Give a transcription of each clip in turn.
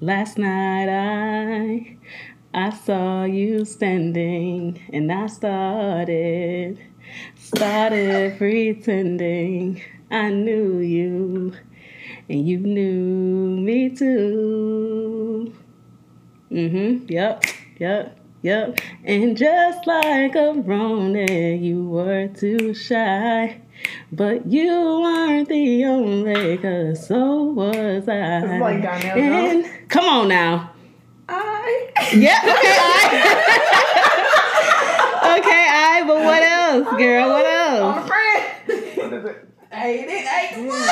Last night I I saw you standing and I started started pretending I knew you and you knew me too. Mhm. Yep. Yep. Yep. And just like a Rona, you were too shy. But you weren't the only, cause so was I. It's like Donnell and come on now. I. Yeah, okay, I. okay, I, but what else, girl? What else? I'm friend. What is it? Hey, it hey, what?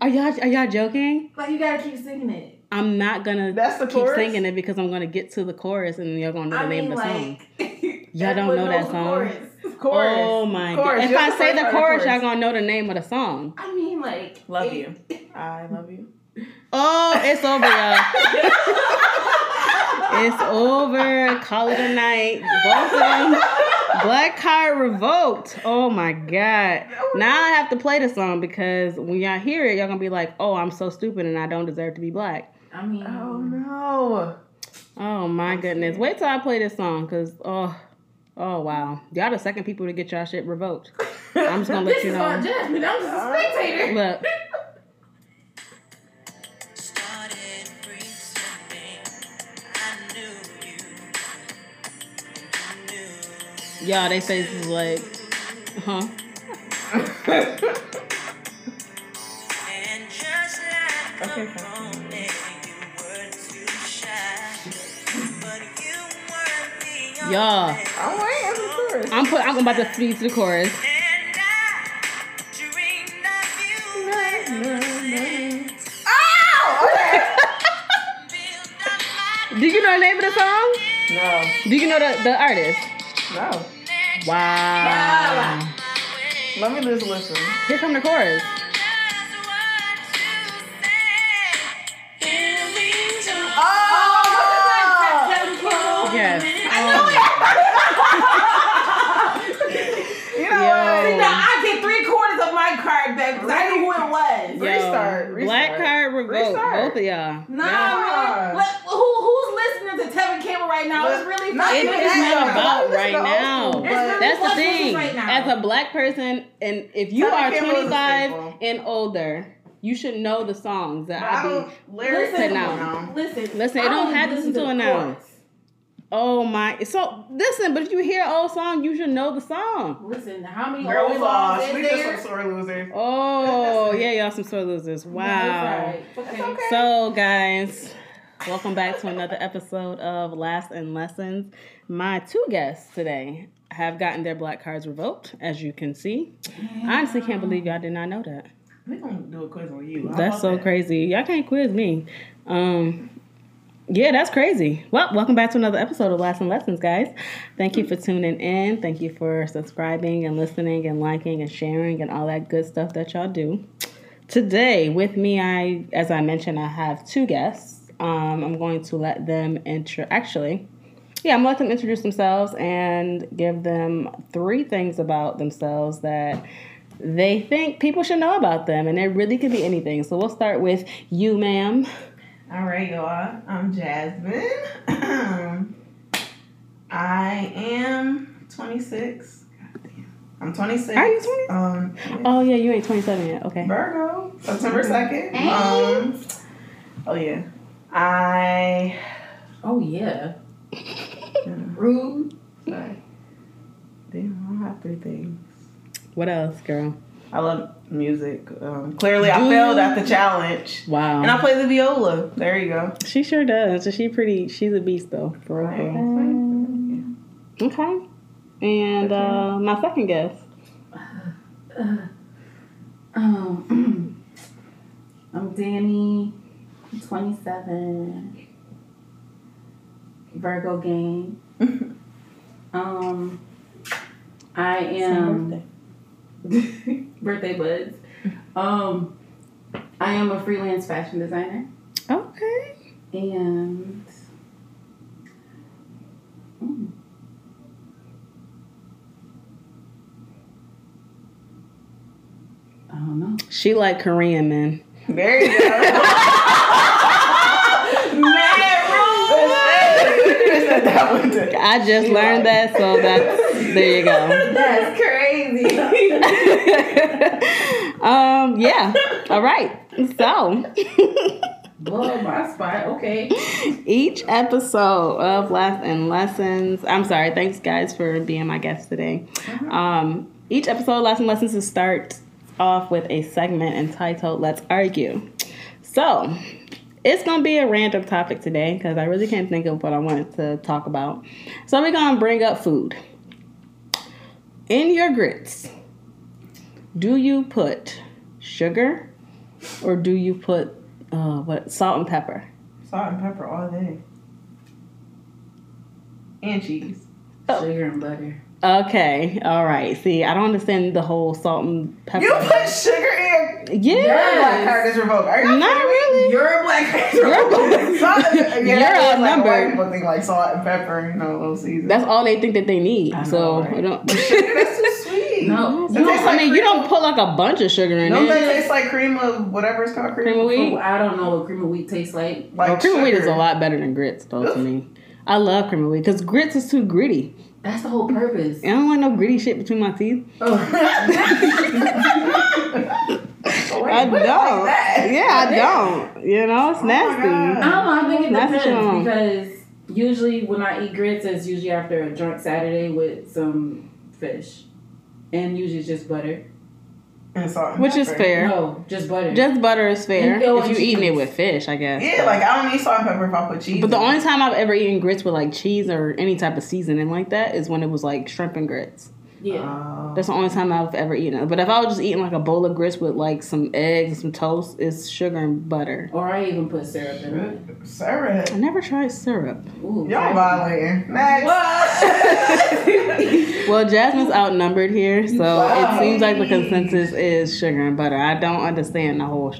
Are y'all are y'all joking? Like you gotta keep singing it. I'm not gonna That's the keep chorus? singing it because I'm gonna get to the chorus and you're gonna know the I name mean, of the song. Y'all don't know that knows the song? chorus. Chorus. Oh my Chorus. god! If Just I say the part chorus, y'all gonna know the name of the song. I mean, like Love it- you. I love you. Oh, it's over, y'all. it's over. Call it a night. Both of them. Black card revoked. Oh my god. Now I have to play the song because when y'all hear it, y'all gonna be like, "Oh, I'm so stupid and I don't deserve to be black." I mean, Oh no. Oh my goodness. Wait till I play this song because oh, oh wow, y'all the second people to get y'all shit revoked. I'm just gonna let this you is my know. judgment. I'm just a spectator. Look, Started pretending I knew you. I knew y'all, they say this is like, huh? And just like Okay, fine. Weren't Y'all. only. I'm the chorus. I'm put. I'm about to speed to the chorus. And I dreamed of you. Oh! oh, okay. Built up my Do you know the name of the song? No. Do you know the, the artist? No. Wow. Let me just listen. Here come the chorus. Both of y'all. Nah, Yeah. man. Let, who, who's listening to Tevin Campbell right now? It's really Not It fucking even is that, not though. about right now. school, really That's the thing. right? As a black person, and if you Tevin are Campbell 25 and older, you should know the songs that But I I be. don't lyrics Listen now. Listen, Listen, it I don't only have to listen to it now. Chorus. Oh my! So listen, but if you hear an old song, you should know the song. Listen, how many Girl, old songs lost. is We there? just some sore losers. Oh yeah, y'all some sore losers. Wow. No, it's all right. Okay. okay. So, guys, welcome back to another episode of Last and Lessons. My two guests today have gotten their black cards revoked, as you can see. I honestly can't believe y'all did not know that. We gonna do a quiz on you. How That's so that? crazy. Y'all can't quiz me. Um, yeah, that's crazy. Well, welcome back to another episode of Last and Lessons, guys. Thank you for tuning in. Thank you for subscribing and listening and liking and sharing and all that good stuff that y'all do. Today, with me, I, as I mentioned, I have two guests. Um, I'm going to let them intro. Actually, yeah, I'm gonna let them introduce themselves and give them three things about themselves that they think people should know about them, and it really could be anything. So we'll start with you, ma'am. All right, y'all. I'm Jasmine. I am 26. Goddamn. I'm 26. Are you 20? Um, Oh yeah, you ain't 27 yet. Okay. Virgo, September 2nd. Hey. Um, oh, yeah. I. Oh yeah. Rude. Sorry. Damn, I don't have three things. What else, girl? I love music. Um, clearly, I Do failed at the challenge. Wow. And I play the viola. There you go. she sure does. So she pretty. She's a beast though. For real, for real. Okay. And uh, my second guess. Um, I'm Danny, 27, Virgo gang. Um, I am birthday buds. Um, I am a freelance fashion designer. Okay. And mm. I don't know. She like Korean men. There you go. Man, I just learned that, so that's there you go. That's crazy. um, yeah. All right. So Blow my spot. Okay. each episode of Last and Lessons. I'm sorry. Thanks, guys, for being my guest today. Um, each episode of Last and Lessons will start off with a segment entitled "Let's Argue." So it's gonna be a random topic today because I really can't think of what I wanted to talk about. So we're gonna bring up food. In your grits, do you put sugar or do you put uh, what salt and pepper? Salt and pepper all day. And cheese. Sugar and butter. Okay, all right. See, I don't understand the whole salt and pepper. You put sugar in yeah, Your black card is revoked. Are you not really. You're a black card. You're black. Salt and- yeah, You're that's like white people think like salt and pepper, you know, little season. That's all they think that they need. I know, so right? I don't. That's too sweet. No. You It don't- tastes I like mean, you don't put like a bunch of sugar in Don't it. that taste like cream of whatever it's called? Cream of wheat. Oh, I don't know what cream of wheat tastes like. Like oh, cream of wheat is a lot better than grits, though. To me, I love cream of wheat because grits is too gritty. That's the whole purpose. I don't want no gritty shit between my teeth. Oh. Oh, wait, I don't. like that. Yeah, I don't. You know, it's Oh nasty. God. I don't know. I think it That's what you depends want. because usually when I eat grits, it's usually after a drunk Saturday with some fish, and usually it's just butter. And salt and Which is fair. No, just butter. Just butter is fair And- oh, if you and eating it with fish, I guess. Yeah, like I don't need salt and pepper if I put cheese. But the in it. only time I've ever eaten grits with like cheese or any type of seasoning like that is when it was like shrimp and grits. Yeah. Oh. That's the only time I've ever eaten it. But if I was just eating like a bowl of grits with like some eggs and some toast, it's sugar and butter. or I even put syrup in it. Syrup? I never tried syrup. Ooh, Y'all I- violating. Next. Well, Jasmine's outnumbered here, so Wow. it seems like the consensus is sugar and butter. I don't understand the whole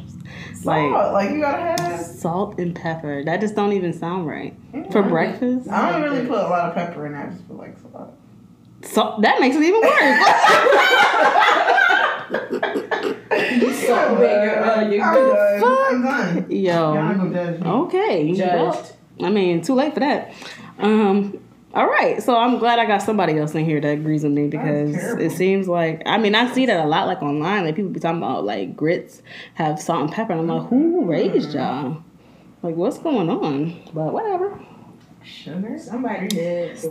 like Salt, like you gotta have. salt and pepper. That just don't even sound right for breakfast. I don't really put a lot of pepper in. I just put like salt. So that makes it even worse. you So big, uh, you I'm good. done. I'm done. Y'all Yo. not gonna judge. Okay. well, I mean, too late for that. Um. All right, so I'm glad I got somebody else in here that agrees with me because it seems like I mean I see that a lot like online like people be talking about like grits have salt and pepper and I'm like who raised y'all like what's going on but whatever Sugar. Somebody did. So.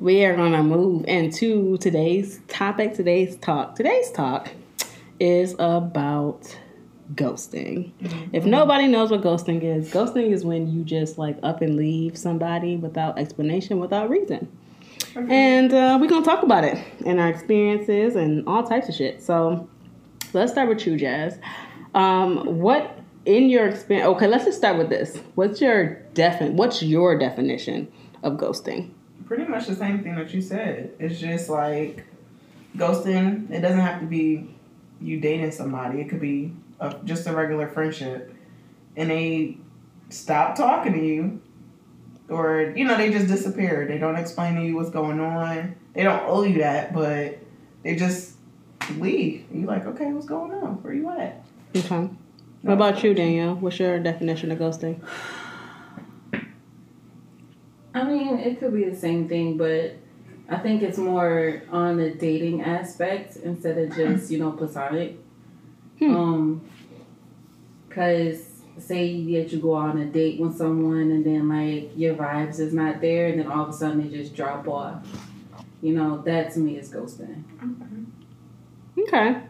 We are gonna move into today's topic. Today's talk. Today's talk is about ghosting. If nobody knows what ghosting is ghosting is when you just like up and leave somebody without explanation without reason. And uh, we're gonna talk about it and our experiences and all types of shit. So let's start with you jazz. Um, what in your experience okay let's just start with this. What's your defin what's your definition of ghosting Pretty much the same thing that you said. It's just like ghosting. It doesn't have to be you dating somebody. It could be a, just a regular friendship, and they stop talking to you, or you know they just disappear. They don't explain to you what's going on. They don't owe you that, but they just leave. you're like, okay, what's going on? Where you at? Okay. What about you, Danielle? What's your definition of ghosting? I mean, it could be the same thing, but I think it's more on the dating aspect instead of just you know platonic. Hmm. Um, cause say that you go on a date with someone and then like your vibes is not there, and then all of a sudden they just drop off. You know, that to me is ghosting. Okay.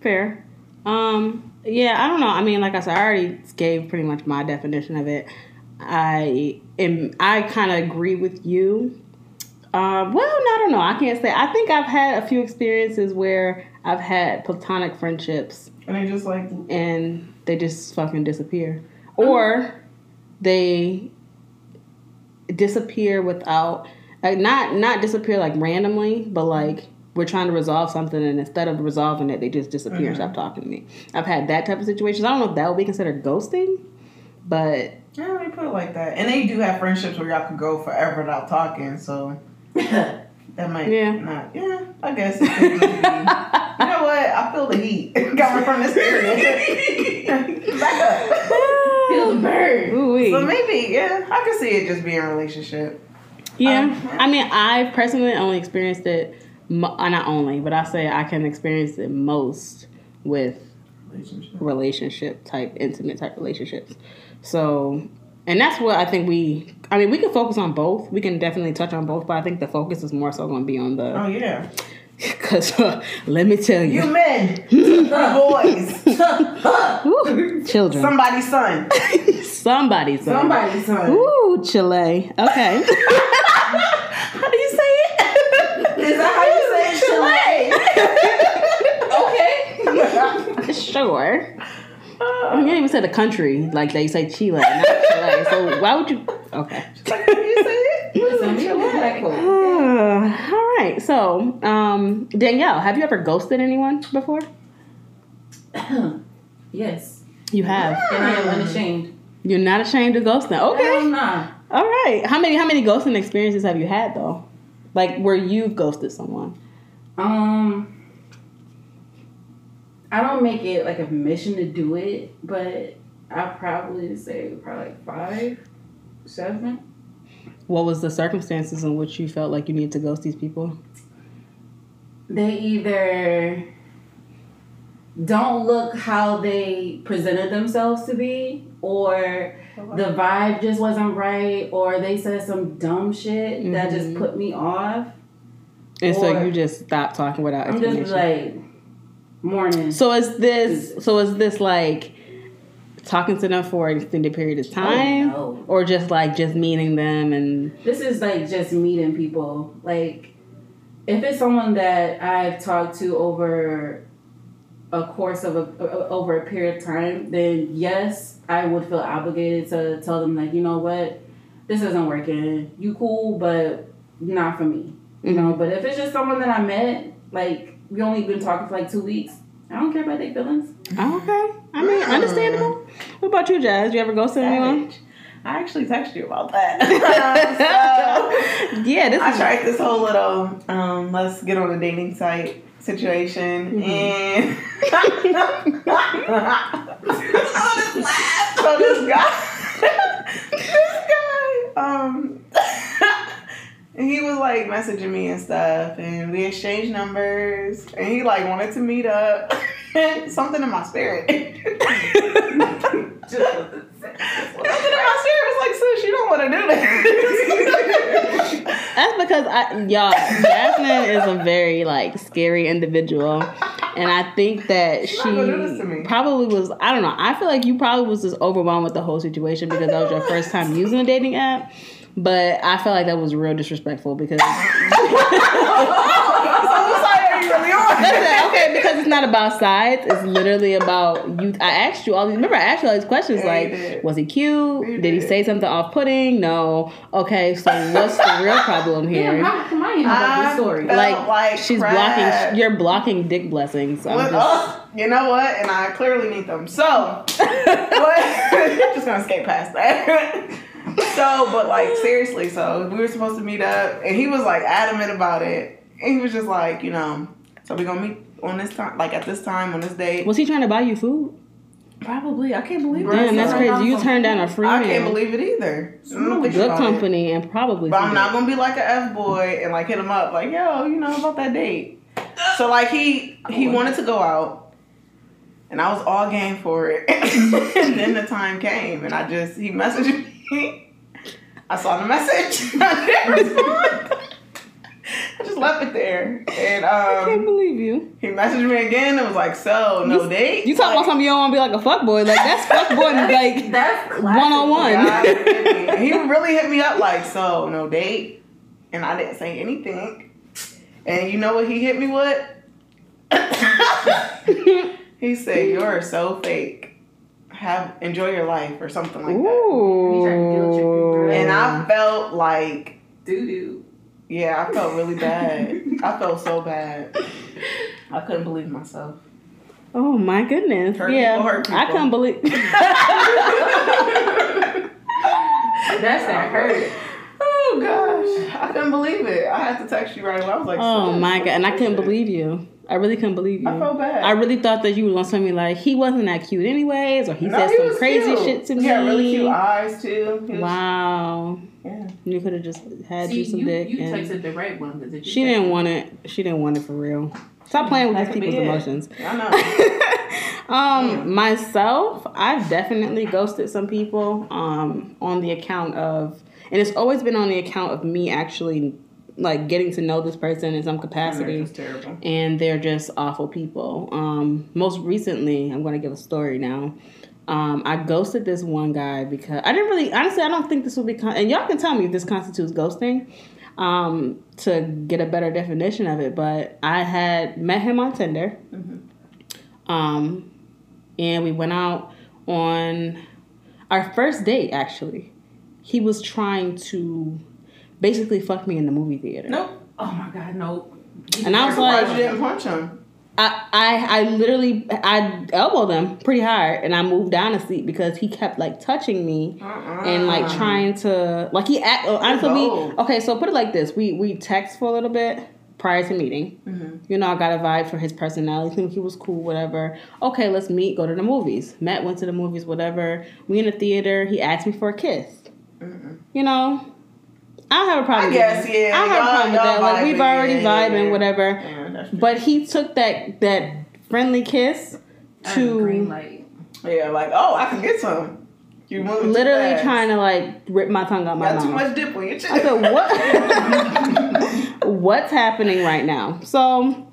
Fair. Um, yeah, I don't know. I mean, like I said, I already gave pretty much my definition of it. I am I kind of agree with you. Uh, well, no, I don't know. I can't say. I think I've had a few experiences where I've had platonic friendships And they just like and they just fucking disappear, or they disappear without like not not disappear like randomly, but like we're trying to resolve something and instead of resolving it, they just disappear and stop talking to me. I've had that type of situations. I don't know if that would be considered ghosting, but Yeah, they put it like that. And they do have friendships where y'all could go forever without talking, so that might Yeah. not yeah, I guess it could be You know what? I feel the heat coming from this area. Back up. Feel the bird. ooh wee. So maybe yeah, I can see it just being a relationship. Yeah, Um, I mean, I've personally only experienced it, mo- uh, not only, but I say I can experience it most with Relationship. relationship type, intimate type relationships. So, and that's what I think we. I mean, we can focus on both. We can definitely touch on both, but I think the focus is more so going to be on the. Oh yeah, Because uh, let me tell you you, men, boys, Woo, children, somebody's son, somebody's son. somebody's son. Ooh, Chile. Okay. How do you say it? Is that how you say Chile? okay. sure. You didn't even say the country like they say Chile, not Chile. So why would you? Okay. Like, how do you say it? Some people black folk. all right. So, um, Danielle, have you ever ghosted anyone before? yes. You have. And I am unashamed. You're not ashamed of ghosting. Hell Okay. nah. All right. How many how many ghosting experiences have you had though? Like where you've ghosted someone? Um, I don't make it like a mission to do it, but I probably say probably like five, seven. What was the circumstances in which you felt like you needed to ghost these people? They either don't look how they presented themselves to be, or the vibe just wasn't right, or they said some dumb shit that just Mhm. put me off. And so you just stopped talking without I'm explanation. just like morning. So is this so is this like talking to them for an extended period of time? Oh, no. Or just like just meeting them and This is like just meeting people. Like, if it's someone that I've talked to over a course of a, over a period of time, then yes, I would feel obligated to tell them like, you know what, this isn't working. You cool, but not for me. You know. Mm-hmm. But if it's just someone that I met, like we only been talking for like two weeks, I don't care about their feelings. Oh, okay. I mean, Mm. understandable. What about you, Jazz? You ever ghosted anyone? I actually texted you about that. so, yeah, this I is tried this whole little um, let's get on a dating site situation and so this guy this guy um and he was like messaging me and stuff and we exchanged numbers and he like wanted to meet up something in my spirit Something in my spirit was like, sis, you don't want to do this. That's because I y'all Jasmine is a very like scary individual. And I think that She's not gonna do this to me. she probably was I don't know, I feel like you probably was just overwhelmed with the whole situation because that was your first time using a dating app. But I felt like that was real disrespectful because so whose side are you really on? Listen, okay, because it's not about sides. It's literally about you. I asked you all these. Remember, I asked you all these questions Yeah, like, did. was he cute? You did. he say something off-putting? No. Okay, so what's the real problem here? Damn, how come I didn't about this story? like, like she's crap. blocking. You're blocking dick blessings. I'm What- just, oh, you know what? And I clearly need them. So, but I'm just gonna skate past that. So, but like seriously, so we were supposed to meet up, and he was like adamant about it. And he was just like, you know, so we gonna meet on this time, like at this time on this date. was he trying to buy you food? Probably. I can't believe it. Damn, that's So- crazy. You turned down a free I meal. can't believe it either. I'm mm-hmm. gonna Good about it. company and probably. But I'm not gonna be like an F boy and like hit him up like, yo, you know about that date. So like he he oh, wanted to go out, and I was all game for it. and then the time came, and I just he messaged me. I saw the message. I didn't respond. I just left it there, and um, I can't believe you. he messaged me again. It was like, so no You- date. You talking like, about something you don't want to be like a fuck boy? Like that's fuck boy. Like That's one on one. God forgive me. And he really hit me up like, so no date, and I didn't say anything. And you know what he hit me with? he said, "You're so fake. Have enjoy your life or something like that." He tried to guilt trip you, bro. And I felt like, Doo doo. yeah, I felt really bad. I felt so bad. I couldn't believe myself. Oh my goodness! Hurt yeah, people hurt I people. couldn't believe. That's that hurt. Oh gosh, I couldn't believe it. I had to text you right away. I was like, oh my god! And I is couldn't believe you. I really couldn't believe you. I felt bad. I really thought that you were gonna tell me like he wasn't that cute anyways, or he No, said he some crazy cute. shit to me. He had really cute eyes too. Was- Wow, Yeah. you could have just had See, you some you, dick. you and texted the right one. 'cause if you she didn't texted- want it. She didn't want it for real. Stop playing with That these people's it. emotions. I know. um, myself, I've definitely ghosted some people um, on the account of, and it's always been on the account of me actually like getting to know this person in some capacity. Terrible. and they're just awful people. Um, most recently, I'm going to give a story now. Um, I ghosted this one guy because I didn't really, honestly, I don't think this would be, con- and y'all can tell me if this constitutes ghosting um, to get a better definition of it. But I had met him on Tinder, um, and we went out on our first date. Actually, he was trying to basically fucked me in the movie theater. Nope. Oh my god, nope. And I was surprised like- you didn't punch him. I, I I literally I elbowed him pretty hard and I moved down a seat because he kept like touching me Uh-uh. and like trying to like he act oh, honestly we bold. okay so put it like this we we text for a little bit prior to meeting Mm-hmm. you know I got a vibe for his personality think he was cool whatever okay let's meet go to the movies met went to the movies whatever we in the theater he asked me for a kiss you know I don't have a problem I with guess, that. yeah, I don't have a problem with that y'all like we've already yeah, vibing yeah. whatever Yeah, but he took that that friendly kiss I had green to light. yeah, like oh, I can get some. You moving too literally trying to like rip my tongue out my Got too much dip on your chin. I said, what? What's happening right now? So,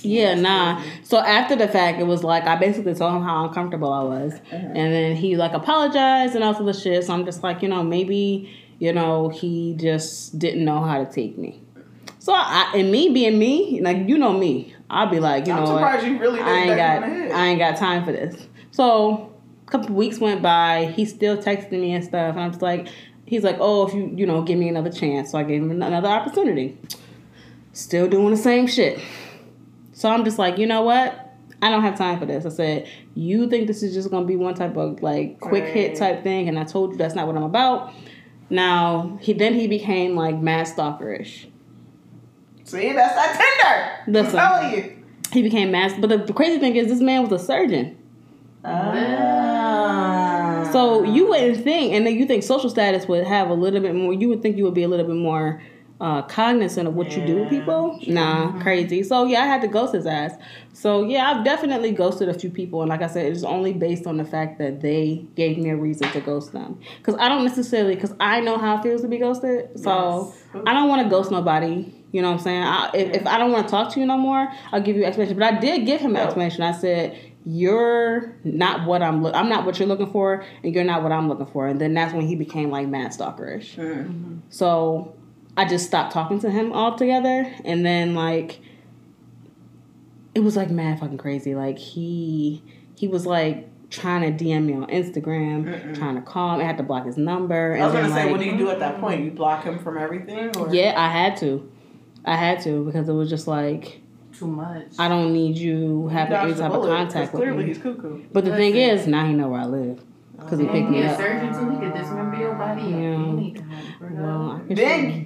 yeah, nah. So after the fact, it was like I basically told him how uncomfortable I was, uh-huh. and then he like apologized and all of the shit. So I'm just like, you know, maybe you know he just didn't know how to take me. So I, and me being me, like you know me, I'll be like, you I'm know, what? surprised you really I ain't got him in the head. I ain't got time for this. So a couple weeks went by. He still texting me and stuff, and I'm just like, he's like, oh, if you you know give me another chance. So I gave him another opportunity. Still doing the same shit. So I'm just like, you know what? I don't have time for this. I said, you think this is just gonna be one type of like quick hit type thing, and I told you that's not what I'm about. Now he then he became like mad stalkerish. See, that's that Tinder. Listen. I'm telling you. He became mad. But the, the crazy thing is, this man was a surgeon. Ah. So you wouldn't think, and then you think social status would have a little bit more. You would think you would be a little bit more uh, cognizant of what you do with Yeah, people. Nah, crazy. So yeah, I had to ghost his ass. So yeah, I've definitely ghosted a few people, and like I said, it's only based on the fact that they gave me a reason to ghost them. Because I don't necessarily, because I know how it feels to be ghosted. So Yes. I don't want to ghost nobody. You know what I'm saying? I, if, if I don't want to talk to you no more, I'll give you an explanation. But I did give him an explanation. I said, "You're not what I'm. Look. I'm not what you're looking for, and you're not what I'm looking for." And then that's when he became like mad stalkerish. Mm. So I just stopped talking to him altogether, and then like it was like mad fucking crazy. Like he he was like trying to DM me on Instagram, trying to call me. I had to block his number. I was and gonna then, say, like, what do you do at that point? You block him from everything, or Yeah, I had to. I had to because it was just like Too much. I don't need you having any Dodge the type of contact with Clearly, me. he's cuckoo. But the thing Listen. is, now he know where I live because he Oh. picked me a up. surgeon too. He could dismember your body. Yeah. You need to have it, bro. Well, I can Then,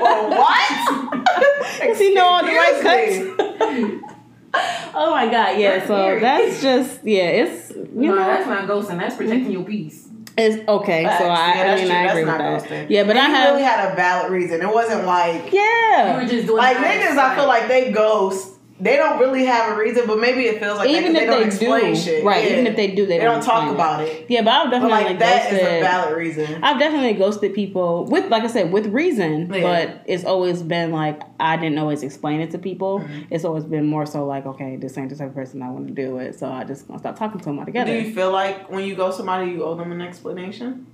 well, what? Does he know all the right cuts? oh my god, yeah. That's So weird. that's just yeah. It's you no, know that's not ghosting. That's protecting your peace. it's okay. Facts. So I, Yeah, I mean true. I That's agree not with that. ghosting. Yeah, but And I he have really had a valid reason. It wasn't like yeah, You yeah. were just doing like it out of niggas. I feel like they ghost. They don't really have a reason, but maybe it feels like Even that if they don't they explain do, shit. right? Yeah. Even if they do, they, they don't talk explain it. about it. Yeah, but I've But definitely like that is ghosted. a valid reason. I've definitely ghosted people with, like I said, with reason, Yeah. but it's always been like I didn't always explain it to people. Mm-hmm. It's always been more so like, okay, this ain't the type of person I want to deal with, so I just gonna stop talking to them altogether. Do you feel like when you go somebody, you owe them an explanation?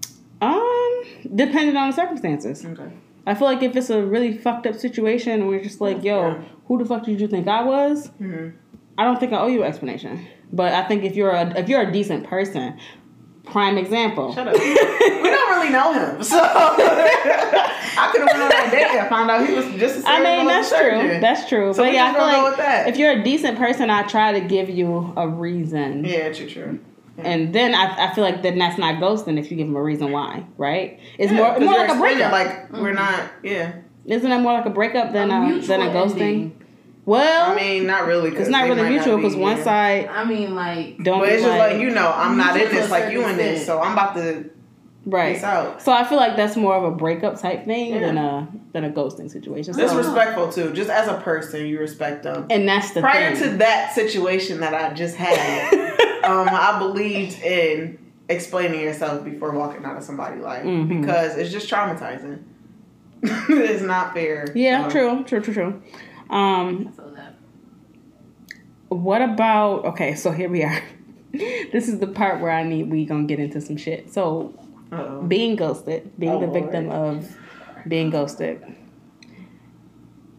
um, depending on the circumstances. Okay. I feel like if it's a really fucked up situation where it's just like, yo, Yeah. who the fuck did you think I was? hmm I don't think I owe you an explanation. But I think if you're a if you're a decent person, prime example. Shut up. we don't really know him, so I could have went on that date and found out he was just. As I mean, that's a true. That's true. So but yeah, I feel like if you're a decent person, I try to give you a reason. yeah, true, true. And mm-hmm. then I, I feel like then that's not ghosting if you give them a reason why, right? It's Yeah, more 'cause more like a breakup. Like we're mm-hmm. not. Yeah. Isn't that more like a breakup than a, mutual than a ghosting? ending. Well, I mean, not really. Cause it's not really might mutual be, because one yeah. side I mean, like, don't. But it's just like you know, I'm not in this like you in this, so I'm about to right. peace out. So I feel like that's more of a breakup type thing Yeah. than a than a ghosting situation. So, Disrespectful too. Just as a person, you respect them. and that's the Prior thing. to that situation that I just had, um, I believed in explaining yourself before walking out of somebody's life Mhm. because it's just traumatizing. it's not fair. yeah, So, true, true, true, true. Um, what about? Okay, so here we are. this is the part where I need we gonna get into some shit. So uh-oh. being ghosted, being Oh, the Lord. victim of being ghosted.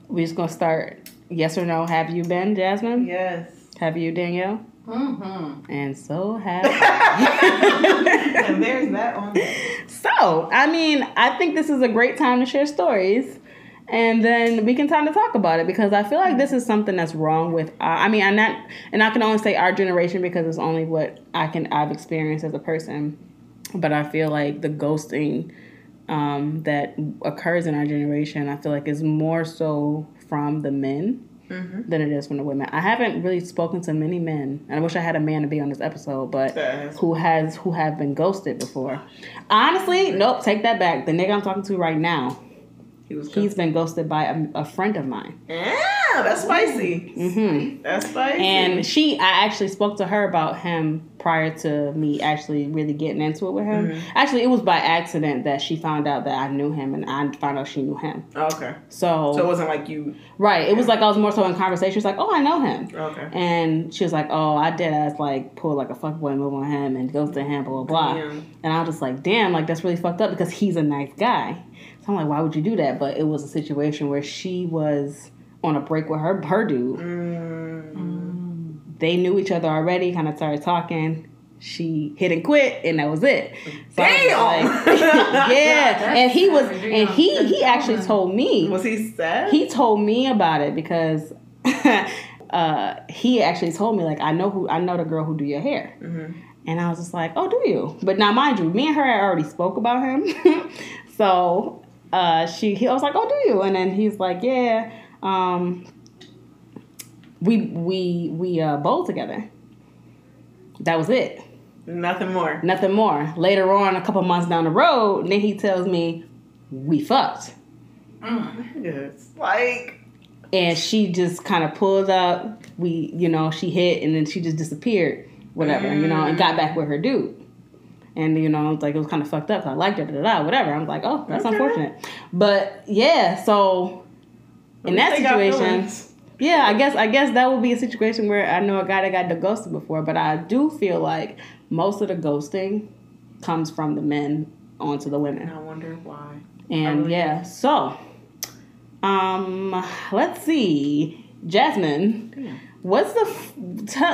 We're just gonna start. Yes or no? Have you been, Jasmine? Yes. Have you, Danielle? Mm-hmm. And so have and there's that on there. So, I mean, I think this is a great time to share stories. And then we can time to talk about it because I feel like this is something that's wrong with. Uh, I mean, I'm not, and I can only say our generation because it's only what I can I've experienced as a person. But I feel like the ghosting um, that occurs in our generation, I feel like is more so from the men Mm-hmm. than it is from the women. I haven't really spoken to many men, and I wish I had a man to be on this episode, but Yes. who has who have been ghosted before. Honestly, nope, take that back. The nigga I'm talking to right now, He was he's been ghosted by a, a friend of mine. Yeah, that's spicy. hmm That's spicy. And she, I actually spoke to her about him prior to me actually really getting into it with him. Mhm. Actually, it was by accident that she found out that I knew him, and I found out she knew him. okay. So, So it wasn't like you. right, it was like I was more so in conversation. She was like, "Oh, I know him." Okay. And she was like, "Oh, I did as like pull like a fuckboy move on him and goes to him, blah blah blah." Damn. And I was just like, "Damn, like that's really fucked up because he's a nice guy." So I'm like, "Why would you do that?" But it was a situation where she was on a break with her her dude. Mm. They knew each other already. Kind of started talking. She hit and quit, and that was it. So I was like- yeah, and he was, and he he actually told me Was he sad? he told me about it because uh, he actually told me like I know who I know the girl who do your hair, Mhm. and I was just like, oh, do you? But now, mind you, me and her had already spoke about him, so uh, she he I was like, oh, do you? And then he's like, yeah, um, we we we uh, bowled together. That was it. Nothing more. Nothing more. Later on, a couple months down the road, then he tells me we fucked. Mm. Yes. Like. and she just kind of pulled up. We, you know, she hit and then she just disappeared, whatever, you know, and got back with her dude. And you know, it's like it was kind of fucked up. I liked her, da, da, da, whatever. I'm like, oh, that's Okay. unfortunate. But yeah, so in that situation. Yeah, I guess I guess that would be a situation where I know a guy that got the ghosted before, but I do feel like most of the ghosting comes from the men onto the women. And I wonder why. And really yeah, so um let's see. Jasmine, what's the f-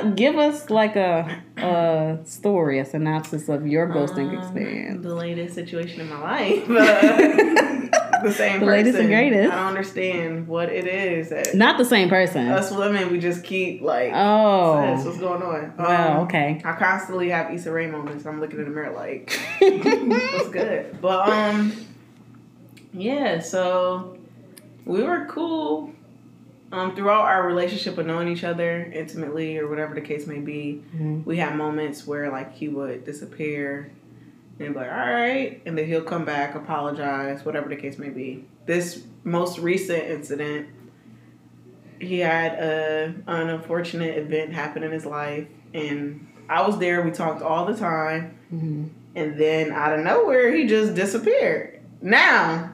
t- give us like a a story, a synopsis of your ghosting Um, experience. The latest situation in my life. The same The person. latest and greatest. I don't understand what it is. That Not the same person. us women, we just keep like, oh. what's going on? Well, Um, okay. I constantly have Issa Rae moments. I'm looking in the mirror like, what's good? But um, yeah. So we were cool. Um, throughout our relationship of knowing each other intimately or whatever the case may be, Mhm. we had moments where like he would disappear and be like, all right, and then he'll come back, apologize, whatever the case may be. This most recent incident, he had a an unfortunate event happen in his life, and I was there. We talked all the time, Mhm. and then out of nowhere, he just disappeared. Now,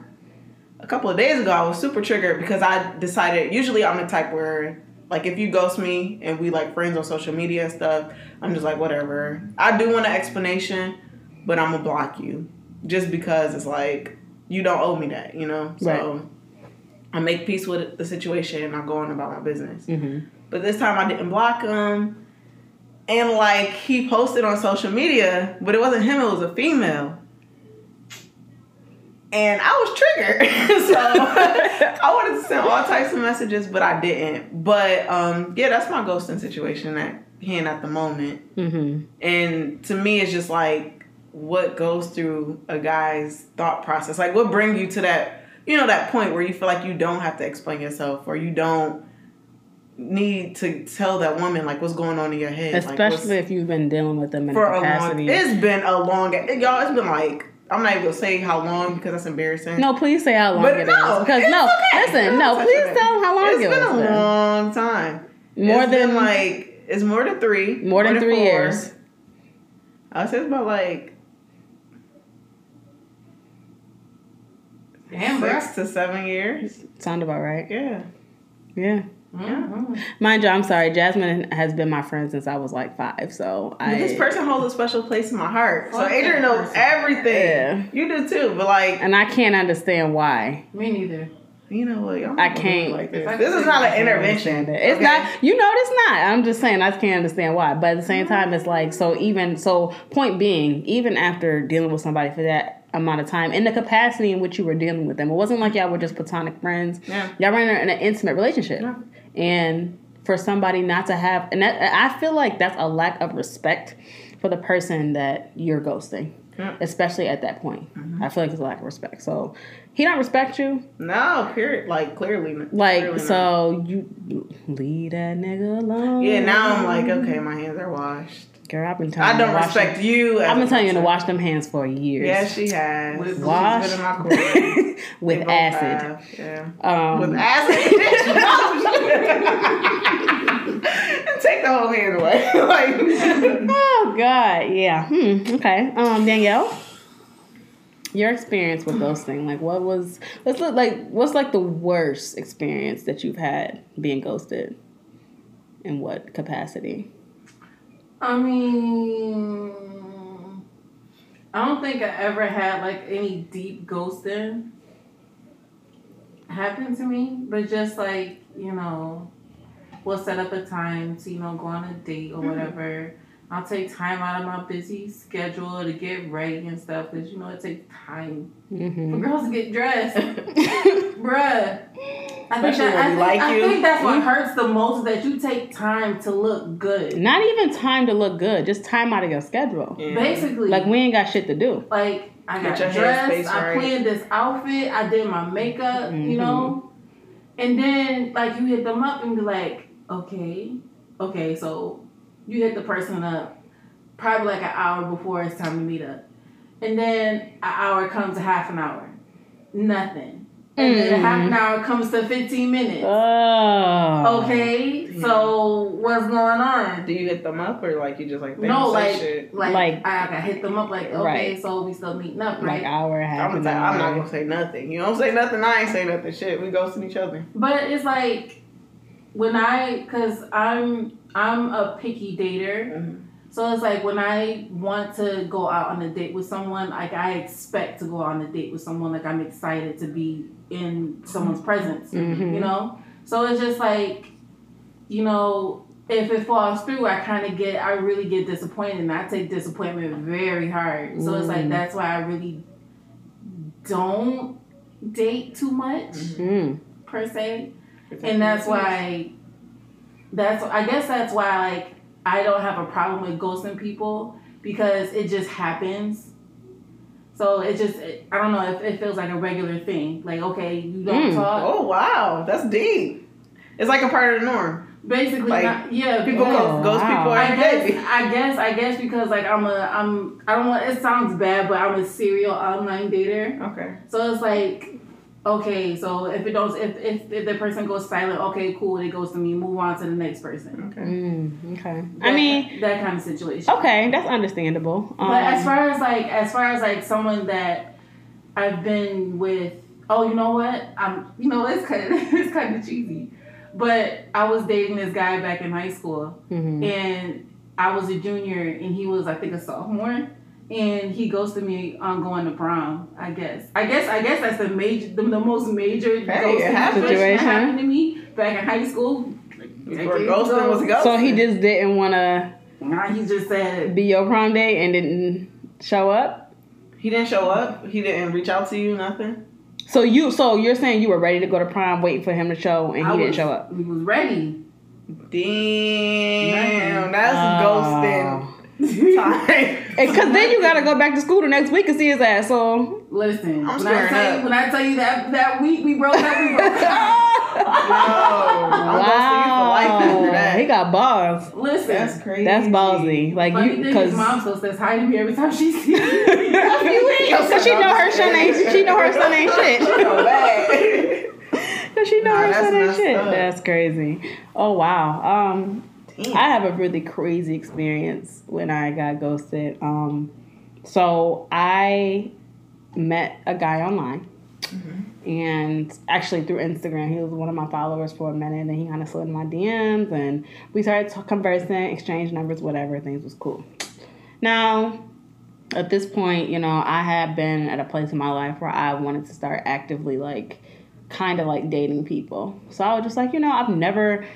a couple of days ago, I was super triggered because I decided. Usually, I'm the type where, like, if you ghost me and we like friends on social media and stuff, I'm just like, whatever. I do want an explanation, but I'm gonna block you just because it's like you don't owe me that, you know. So Right. I make peace with the situation and I go on about my business. Mhm. But this time I didn't block him. And like he posted on social media, but it wasn't him, it was a female. And I was triggered. so I wanted to send all types of messages, but I didn't. But um yeah, that's my ghosting situation at hand at the moment. Mhm. And to me it's just like what goes through a guy's thought process. Like what bring you to that you know, that point where you feel like you don't have to explain yourself or you don't need to tell that woman like what's going on in your head, like, Especially if you've been dealing with them in for a long. capacity. It's been a long. Y'all, it's been like I'm not even gonna say how long because that's embarrassing. no, please say how long But it no, Because it's no, okay. listen, no, please tell them how long It's it been was. a long time. More It's than been like it's more than three. more than three four. years. I say it's about like Damn, six to seven years. Sound about right. Yeah. Yeah. Mhm. Mind you, I'm sorry. Jasmine has been my friend since I was like five, so I. This person holds a special place in my heart. So Adrian knows person. everything. Yeah. You do too, but like and I can't understand why. Me neither. you know what? Y'all I can't. Like this. I this is not an say- intervention. It's okay? not, you know, it's not. I'm just saying, I can't understand why. But at the same time, it's like, so even, so point being, even after dealing with somebody for that amount of time, in the capacity in which you were dealing with them, it wasn't like y'all were just platonic friends. Yeah. Y'all were in, a- in an intimate relationship. Yeah. And for somebody not to have, and that, I feel like that's a lack of respect for the person that you're ghosting. Yeah. Especially at that point, mm-hmm. I feel like it's a lack of respect. So he don't respect you, No, period. Like clearly. like clearly not. so you leave that nigga alone. Yeah, now I'm like, okay, my hands are washed. Girl, I've been telling I don't to respect them- you. I've been a telling you to wash them hands for years. Yeah, she has. With She's wash been in my corner. with They acid. Yeah. Um, With acid. Take the whole hand away. like, oh God, yeah. Hmm. Okay. Um, Danielle, your experience with ghosting, like, what was? Let's look like what's like the worst experience that you've had being ghosted. In what capacity? I mean, I don't think I ever had like any deep ghosting happen to me, but just like, you know, we'll set up a time to, you know, go on a date or mm-hmm. whatever. I'll take time out of my busy schedule to get ready and stuff because, you know, it takes time for Mm-hmm. girls to get dressed. Bruh. I think, Especially that, when I, we think, like I think that's what hurts the most is that you take time to look good. Not even time to look good, just time out of your schedule. Yeah. Basically, Like we ain't got shit to do. like I got your dressed, headspace I right. planned this outfit, I did my makeup, Mhm. you know, and then like you hit them up and be like, okay, okay, so you hit the person up probably like an hour before it's time to meet up, and then an hour comes to half an hour, nothing, and then half an mm. hour comes to fifteen minutes. Oh. Okay, so what's going on? Do you hit them up or like you just like No, like, shit? like, Like- I, I hit them up like, okay, Right. so we still meeting up, right? Like right? hour, half I'm, an gonna say, hour. I'm not gonna say nothing. You don't say nothing. I ain't say nothing. Shit, we ghosting each other. But it's like when I, cause I'm I'm a picky dater, Mhm. so it's like when I want to go out on a date with someone, like I expect to go on a date with someone, like I'm excited to be in someone's presence, Mhm. you know. So it's just like, you know, if it falls through, I kind of get, I really get disappointed, and I take disappointment very hard. So it's like Mm. that's why I really don't date too much Mm. per se and that's why that's i guess that's why like i don't have a problem with ghosting people because it just happens so it just it, i don't know if it feels like a regular thing like okay you don't Mm. talk Oh wow, that's deep. It's like a part of the norm. basically like, not, yeah People because- Oh, ghost, ghost wow. people I guess, day. I guess, I guess because like I'm a, I'm, I don't want. It sounds bad, but I'm a serial online dater. Okay. So it's like, okay, so if it don't, if, if, if the person goes silent, okay, cool, it goes to me, move on to the next person. Okay. Mm. Okay. I mean, that kind of situation. okay, that's understandable. Um, But as far as like, as far as like someone that I've been with, oh, you know what? I'm, you know, it's kind of, it's kind of cheesy, but I was dating this guy back in high school, mhm. and I was a junior, and he was, I think, a sophomore. And he ghosted me on going to prom. I guess. I guess. I guess that's the major, the, the most major it ghosting situation that happened to me back in high school. Before decades ghosting was ghosting. So he just didn't want to Nah, he just said, be your prom date and didn't show up. He didn't show up. He didn't reach out to you. Nothing. So you, so you're saying you were ready to go to prom, waiting for him to show, and he I didn't was- show up. He was ready. Damn, that's Oh. ghosting time. Because then you gotta go back to school the next week and see his ass. So Listen, I'm when I tell you, when I tell you that that week we broke up, we broke up. I'm ghosting you for life that. He got balls. Listen, That's crazy. That's ballsy. Like funny you, because is, mom still says hi to me every time she sees me. Cause she know her son ain't. She know her son ain't shit. So bad. Cause she know Nah, her that's son ain't shit. up. That's crazy. Oh wow. Um, Damn. I have a really crazy experience when I got ghosted. Um, so I met a guy online. And actually through Instagram, he was one of my followers for a minute, and he kind of slid in my DMs, and we started conversing, exchange numbers, whatever. Things was cool. Now, at this point, you know, I had been at a place in my life where I wanted to start actively, like, kind of like dating people. So I was just like, you know, I've never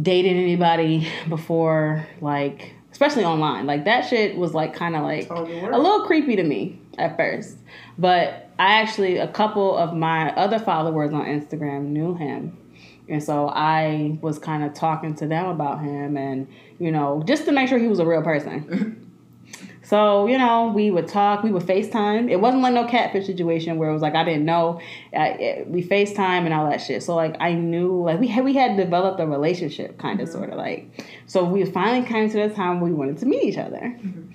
dated anybody before, like, especially online. Like, that shit was like kind of like a little creepy to me at first. But I actually, a couple of my other followers on Instagram knew him. And so I was kind of talking to them about him and, you know, just to make sure he was a real person. So, you know, we would talk, we would FaceTime. It wasn't like no catfish situation where it was like I didn't know. I, it- we FaceTime and all that shit. So, like, I knew, like, we had, we had developed a relationship, kind of, mm-hmm. sort of, like. So, we finally came to the time we wanted to meet each other. Mm-hmm.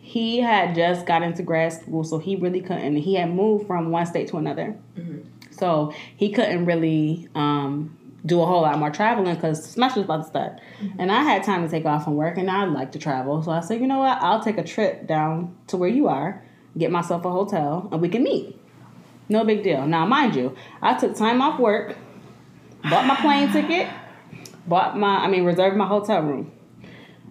He had just got into grad school, so he really couldn't. He had moved from one state to another. Mm-hmm. So, he couldn't really um, do a whole lot more traveling because semester was about to start. Mm-hmm. And I had time to take off from work and I like to travel. So I said, you know what? I'll take a trip down to where you are, get myself a hotel, and we can meet. No big deal. Now, mind you, I took time off work, bought my plane ticket, bought my, I mean, reserved my hotel room.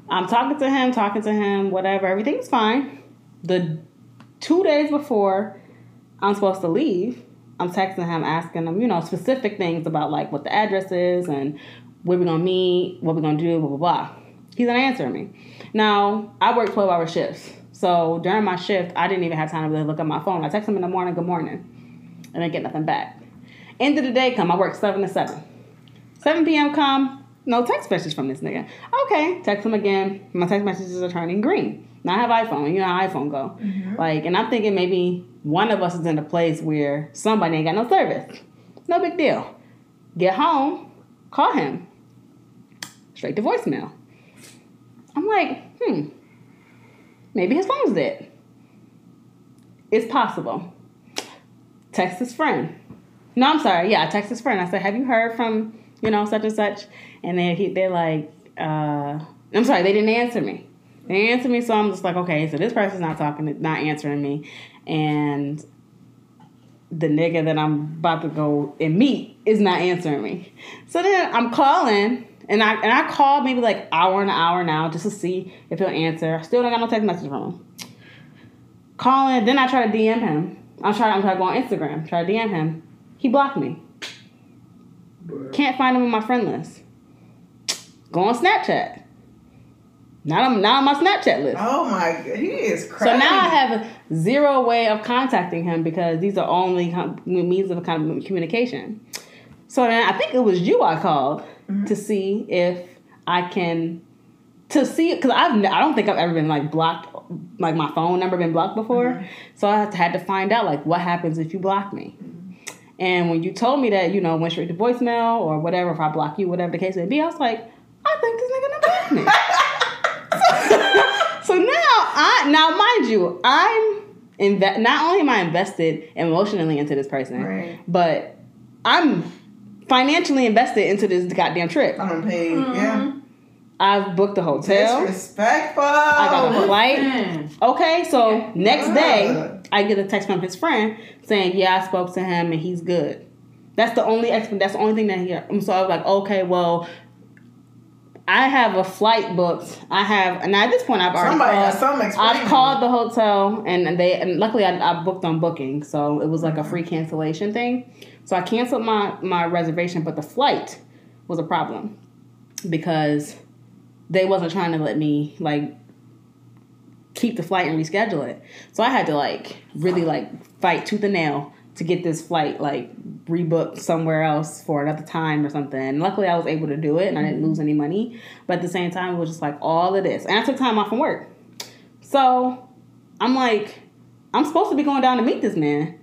I'm talking to him, talking to him, whatever. Everything's fine. The two days before I'm supposed to leave, I'm texting him, asking him, you know, specific things about like what the address is and where we're gonna meet, what we're gonna do, blah blah blah. He's not answering me. Now I work 12 hour shifts, so during my shift, I didn't even have time to really look at my phone. I text him in the morning, good morning, and I get nothing back. End of the day come, I work seven to seven. 7 p.m. come, no text message from this nigga. Okay, text him again. My text messages are turning green. Now I have iPhone. You know how iPhone go. Like, and I'm thinking maybe one of us is in a place where somebody ain't got no service. No big deal. Get home, call him. Straight to voicemail. I'm like, hmm, maybe his phone's dead. It's possible. Text his friend. No, I'm sorry. Yeah, I text his friend. I said, "Have you heard from you know such and such?" And then he, they're like, uh, "I'm sorry, they didn't answer me. They answer me." So I'm just like, "Okay, so this person's not talking, not answering me," and the nigga that I'm about to go and meet is not answering me. So then I'm calling. And I and I called maybe like hour and an hour now just to see if he'll answer. I still don't got no text message from him. Calling, then I try to DM him. I'm trying. I'm trying to go on Instagram. Try to DM him. He blocked me. Can't find him on my friend list. Go on Snapchat. Not on, not on my Snapchat list. Oh my god, he is crazy. So now I have a zero way of contacting him because these are only com- means of kind of communication. So then I think it was you I called mm-hmm. to see if I can to see because I've I don't think I've ever been like blocked like my phone number been blocked before. Mm-hmm. So I had to find out like what happens if you block me. Mm-hmm. And when you told me that, you know, went straight to voicemail or whatever, if I block you, whatever the case may be, I was like, I think this nigga blocked me. so now I now mind you, I'm inve- not only am I invested emotionally into this person, Right. but I'm financially invested into this goddamn trip. I'm unpaid. Yeah. I've booked a hotel. Disrespectful. I got a flight. Man. Okay, so next day I get a text from his friend saying, "Yeah, I spoke to him and he's good." That's the only exp- That's the only thing that he. um, So I was like, "Okay, well, I have a flight booked. I have, and at this point, I've already Somebody called. something. I've called the hotel and and they and luckily I, I booked on booking, so it was like a mm-hmm. free cancellation thing. So I canceled my my reservation, but the flight was a problem because they wasn't trying to let me like keep the flight and reschedule it. So I had to like really like fight tooth and nail to get this flight like rebooked somewhere else for another time or something. And luckily I was able to do it and I didn't lose any money. But at the same time it was just like all of this. And I took time off from work. So I'm like, I'm supposed to be going down to meet this man.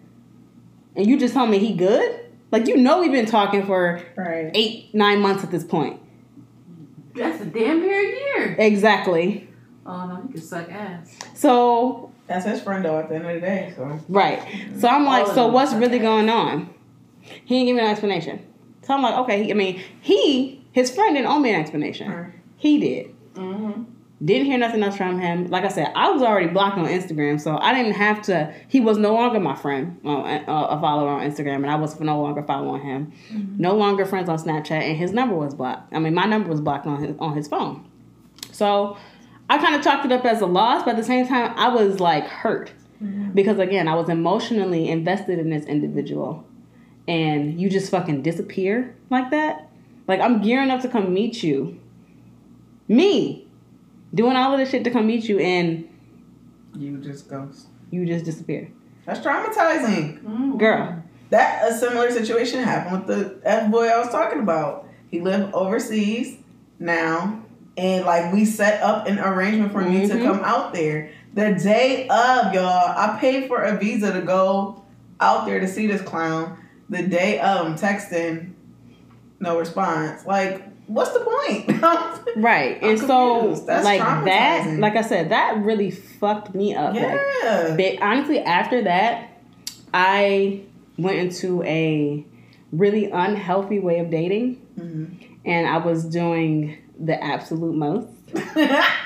And you just told me he good? Like Like you know we've been talking for Right. eight, nine months at this point. That's a damn near a year. Exactly. Oh no, he can suck ass. So That's his friend though. At the end of the day, so right. So I'm like, so what's really going on? He didn't give me an explanation. So I'm like, okay. I mean, he his friend didn't owe me an explanation. Right. He did. Mm-hmm. Didn't hear nothing else from him. Like I said, I was already blocked on Instagram, so I didn't have to. He was no longer my friend, uh, a follower on Instagram, and I was no longer following him. No longer friends on Snapchat, and his number was blocked. I mean, my number was blocked on his on his phone. So I kind of chalked it up as a loss, but at the same time, I was like hurt because again, I was emotionally invested in this individual, and you just fucking disappear like that. Like I'm gearing up to come meet you, me, doing all of this shit to come meet you, and you just ghost. you just disappear, That's traumatizing. Mm-hmm. girl. That a similar situation happened with the F boy I was talking about. He lived overseas now, and like we set up an arrangement for me to Mhm. come out there. The day of, y'all, I paid for a visa to go out there to see this clown. The day of, I'm texting, no response. Like, what's the point? Right, I'm and so. That's like that, like I said, that really fucked me up. Like, yeah. But honestly, after that, I went into a really unhealthy way of dating, Mhm. and I was doing the absolute most.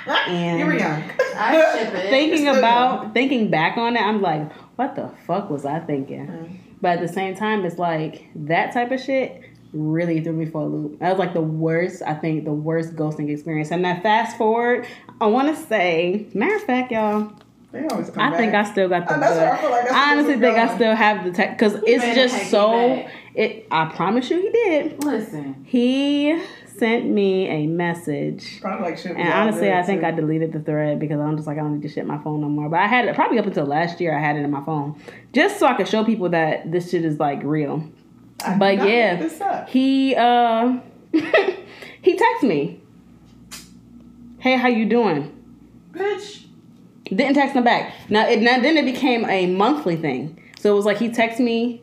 And you were young. I ship it. Thinking about thinking back on it, I'm like, what the fuck was I thinking? Mm. But at the same time, it's like that type of shit really threw me for a loop. That was like the worst, I think, the worst ghosting experience. And then fast forward, I want to say, matter of fact, y'all, They always come I think. I still got the Oh, that's good. where I feel like I honestly think I still have the tech because it's just so. It. I promise you, he did. Listen, He sent me a message. Probably like shit. And honestly, I think too. I deleted the thread because I'm just like I don't need to shit my phone no more. But I had it probably up until last year. I had it in my phone just so I could show people that this shit is like real. I but yeah. make This up. He uh he texted me, "Hey, how you doing?" bitch. Didn't text him back. Now it now then it became a monthly thing. So it was like he texted me,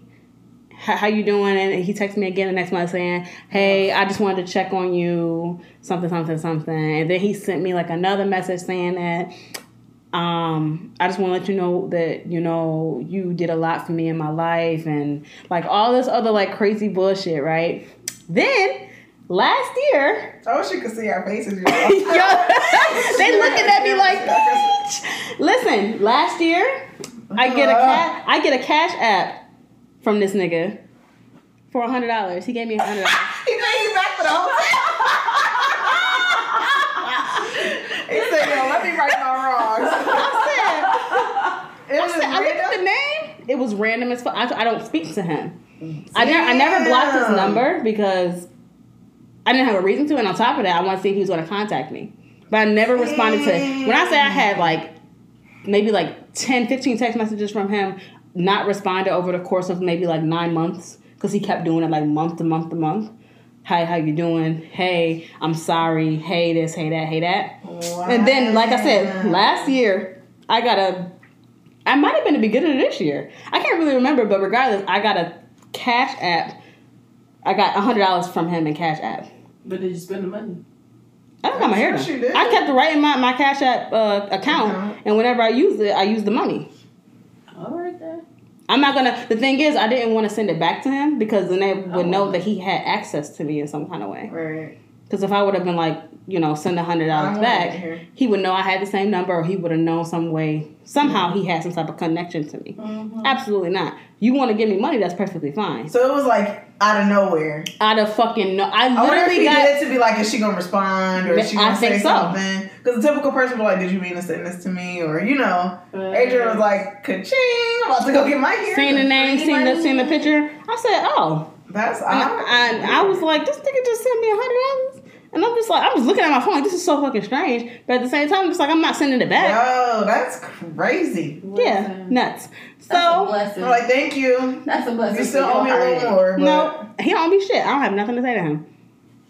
"How you doing?" And he texted me again the next month saying, "Hey, I just wanted to check on you, something, something, something." And then he sent me like another message saying that, um, "I just want to let you know that you know you did a lot for me in my life," and like all this other like crazy bullshit, right? Then last year. I wish you could see our faces. Yo, they looking at me like, bitch. Listen, last year I get a ca- I get a cash app from this nigga for a hundred dollars. He gave me a hundred dollars. he paid you back for the whole thing. he said, "Yo, let me right my wrongs." I said, was I, said, I looked at the name. It was random as fuck. I, I don't speak to him. I never I never blocked his number because I didn't have a reason to. And on top of that, I want to see if he was going to contact me. But I never responded to When I say I had like maybe like 10, 15 text messages from him, not responded over the course of maybe like nine months because he kept doing it like month to month to month. Hi, how you doing? Hey, I'm sorry. Hey, this, hey, that, hey, that. And then, like I said, last year I got a. I might have been the beginning of this year. I can't really remember, but regardless, I got a cash app. I got a hundred dollars from him in cash app. But did you spend the money? I don't got my hair I'm done. did. I kept it right in my, my cash app uh, account, Account. and whenever I used it, I used the money. All right then. I'm not gonna. The thing is, I didn't want to send it back to him because then they would Oh. know that he had access to me in some kind of way. Right. Because if I would have been like, you know, send a hundred dollars back, he would know I had the same number, or he would have known some way. Somehow he had some type of connection to me. Mm-hmm. Absolutely not. You want to give me money? That's perfectly fine. So it was like out of nowhere. Out of fucking no, I I wonder if literally he got. did it to be like, is she gonna respond or is she gonna think say so. something? Because the typical person would be like, did you mean to send this to me? Or you know, Adrian was like, ka-ching, I'm about to go get my hair. Seeing the name, seeing the seeing the picture, I said, "Oh." That's odd. I, I, I was like, "This nigga just sent me a hundred dollars," and I'm just like, I'm just looking at my phone. Like, this is so fucking strange. But at the same time, I'm just like, I'm not sending it back. Yo, that's crazy. Yeah, nuts. That's a So blessing. I'm like, thank you. That's a blessing. You still owe me a little more. But no, he don't be shit. I don't have nothing to say to him.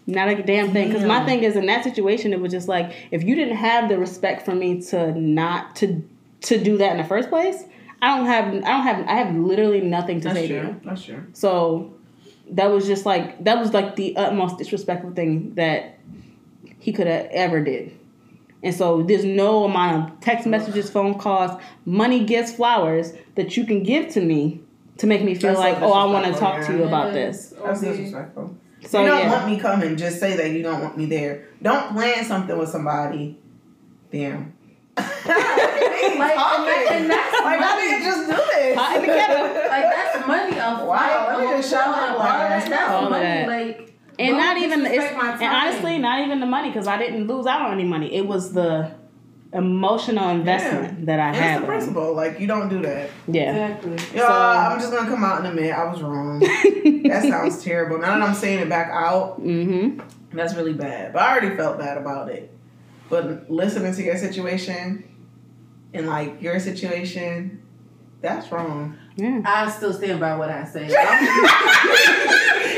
Not a damn thing. Because my thing is, in that situation, it was just like, if you didn't have the respect for me to not to to do that in the first place, I don't have. I don't have. I have literally nothing to That's say to true. you. That's true. So that was just like that was like the utmost disrespectful thing that he could have ever did. And so there's no amount of text messages, phone calls, money, gifts, flowers that you can give to me to make me feel That's like, oh, I want to disrespectful, talk to you about this. That's Okay. disrespectful. So you don't yeah, want me coming, just say that you don't want me there. Don't plan something with somebody. Damn. Like, and, and that's like, how money. did you just do this? Hot in the kettle. like that's money. A Wow, let me just shut my all black that. That's All of money. that. Like and don't even it's, and honestly, not even the money because I didn't lose out on any money. It was the emotional investment that I And had. it's the principle. Like, you don't do that. Yeah. Exactly. Yo, So- I'm just gonna come out and admit I was wrong. that sounds terrible. Now that I'm saying it back out, mm-hmm. that's really bad. But I already felt bad about it. But listening to your situation and like your situation, that's wrong. Yeah. I still stand by what I said.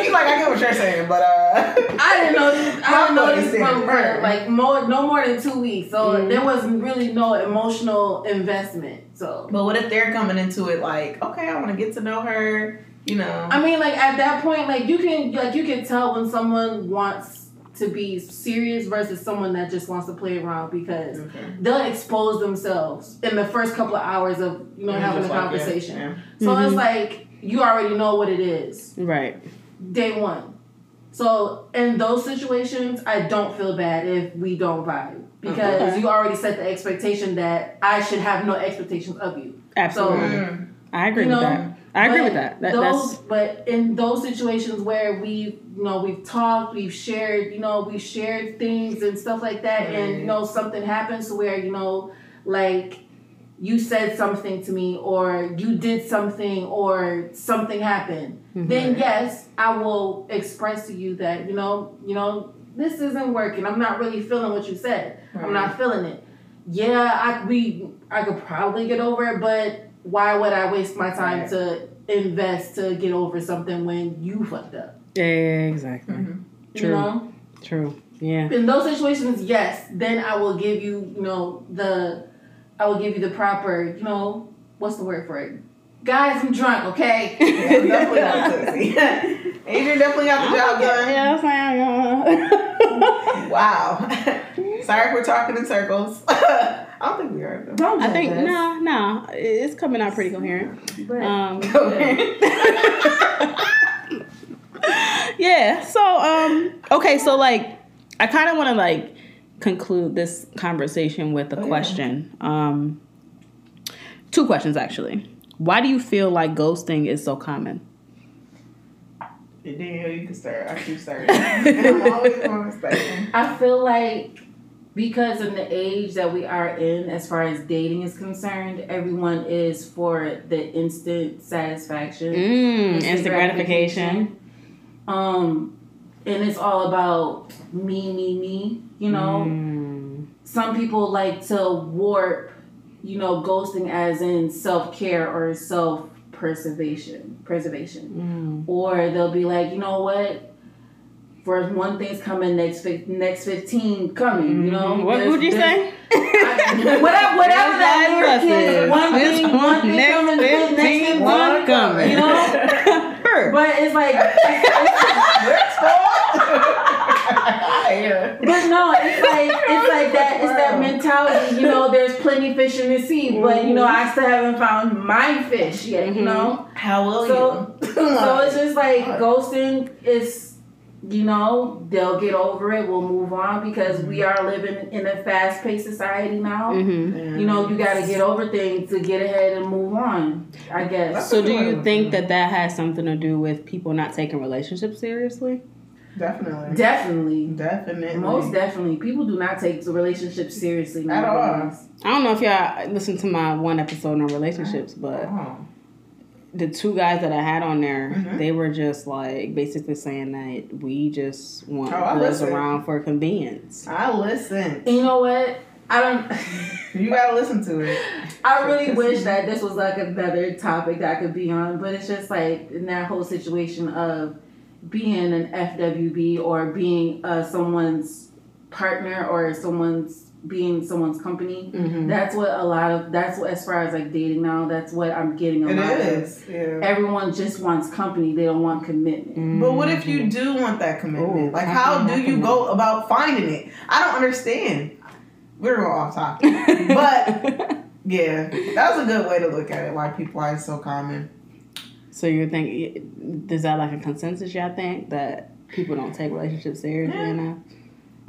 He's like, I get what you're saying, but uh, I didn't know this. I didn't know this from burn. for like more, no more than two weeks. So Mhm. there was really no emotional investment. So but what if they're coming into it like, okay, I want to get to know her, you know? I mean, like at that point, like you can like you can tell when someone wants to be serious versus someone that just wants to play around because Okay. they'll expose themselves in the first couple of hours of you know And having a like, yeah, conversation. yeah. So it's Mhm. like you already know what it is Right. day one. So in those situations, I don't feel bad if we don't vibe because Okay. you already set the expectation that I should have no expectations of you. Absolutely. Mm. I agree you with that. I agree But with that. that those, but in those situations where we, you know, we've talked, we've shared, you know, we've shared things and stuff like that, and you know, something happens to where you know, like you said something to me, or you did something, or something happened. Mm-hmm. Then yes, I will express to you that you know, you know, this isn't working. I'm not really feeling what you said. I'm not feeling it. Yeah, I we I could probably get over it, but why would I waste my time Right. to invest to get over something when you fucked up? yeah, exactly. Mhm. You True. know? True. Yeah. In those situations, yes, then I will give you, you know, the I will give you the proper, you know, what's the word for it? Guys, I'm drunk, okay? Yeah, I'm definitely not. Adrian definitely got the job done. Yeah, I'm Wow. Sorry if we're talking in circles. I don't think we are though. Don't I think us. no, no, it's coming out pretty coherent. But, Um, Okay. yeah. So, um, okay. So, like, I kind of want to like conclude this conversation with a Oh, yeah. question. Um, two questions actually. Why do you feel like ghosting is so common? Daniel, you can start. I keep starting. I'm always going to start. I feel like because in the age that we are in, as far as dating is concerned, everyone is for the instant satisfaction, Mm, instant gratification. Um, and it's all about me, me, me. You know, Mm. some people like to warp, you know, ghosting as in self care or self preservation, preservation, Mm. or they'll be like, you know what. For one thing's coming, next fif- next fifteen coming. You know, Mm-hmm. what There's- would you there's- say? whatever, whatever That's lyric is, it. one This thing, one thing next coming, next 15, thing one one coming. You know, Her. but it's like, it's, but no, it's like it's like that. It's that mentality. You know, there's plenty fish in the sea, but you know, I still haven't found my fish yet. You know, How will So- you? so it's just like ghosting is. You know, they'll get over it. We'll move on because we are living in a fast-paced society now. Mm-hmm. You know, you got to get over things to get ahead and move on. I guess. So, do you think that that has something to do with people not taking relationships seriously? Definitely. Definitely. Definitely. Most definitely. People do not take the relationship seriously At all. I don't know if y'all listened to my one episode on relationships, but Oh. The two guys that I had on there, Mhm. they were just like basically saying that we just want Oh, I girls around for convenience. I listen. And you know what? I don't. You gotta listen to it. I really wish that this was like another topic that I could be on, but it's just like in that whole situation of being an FWB or being uh, someone's partner or someone's being someone's company. Mhm. That's what a lot of that's what as far as like dating now. That's what I'm getting a It lot of. is. Yeah. Everyone just wants company. They don't want commitment. But what if you do want that commitment? Ooh, like, I how do you can- go about finding it? I don't understand. We're going off topic. But- Yeah, that's a good way to look at it. Why people are so common. so you think is that like a consensus? Y'all think that people don't take relationships seriously Yeah. enough?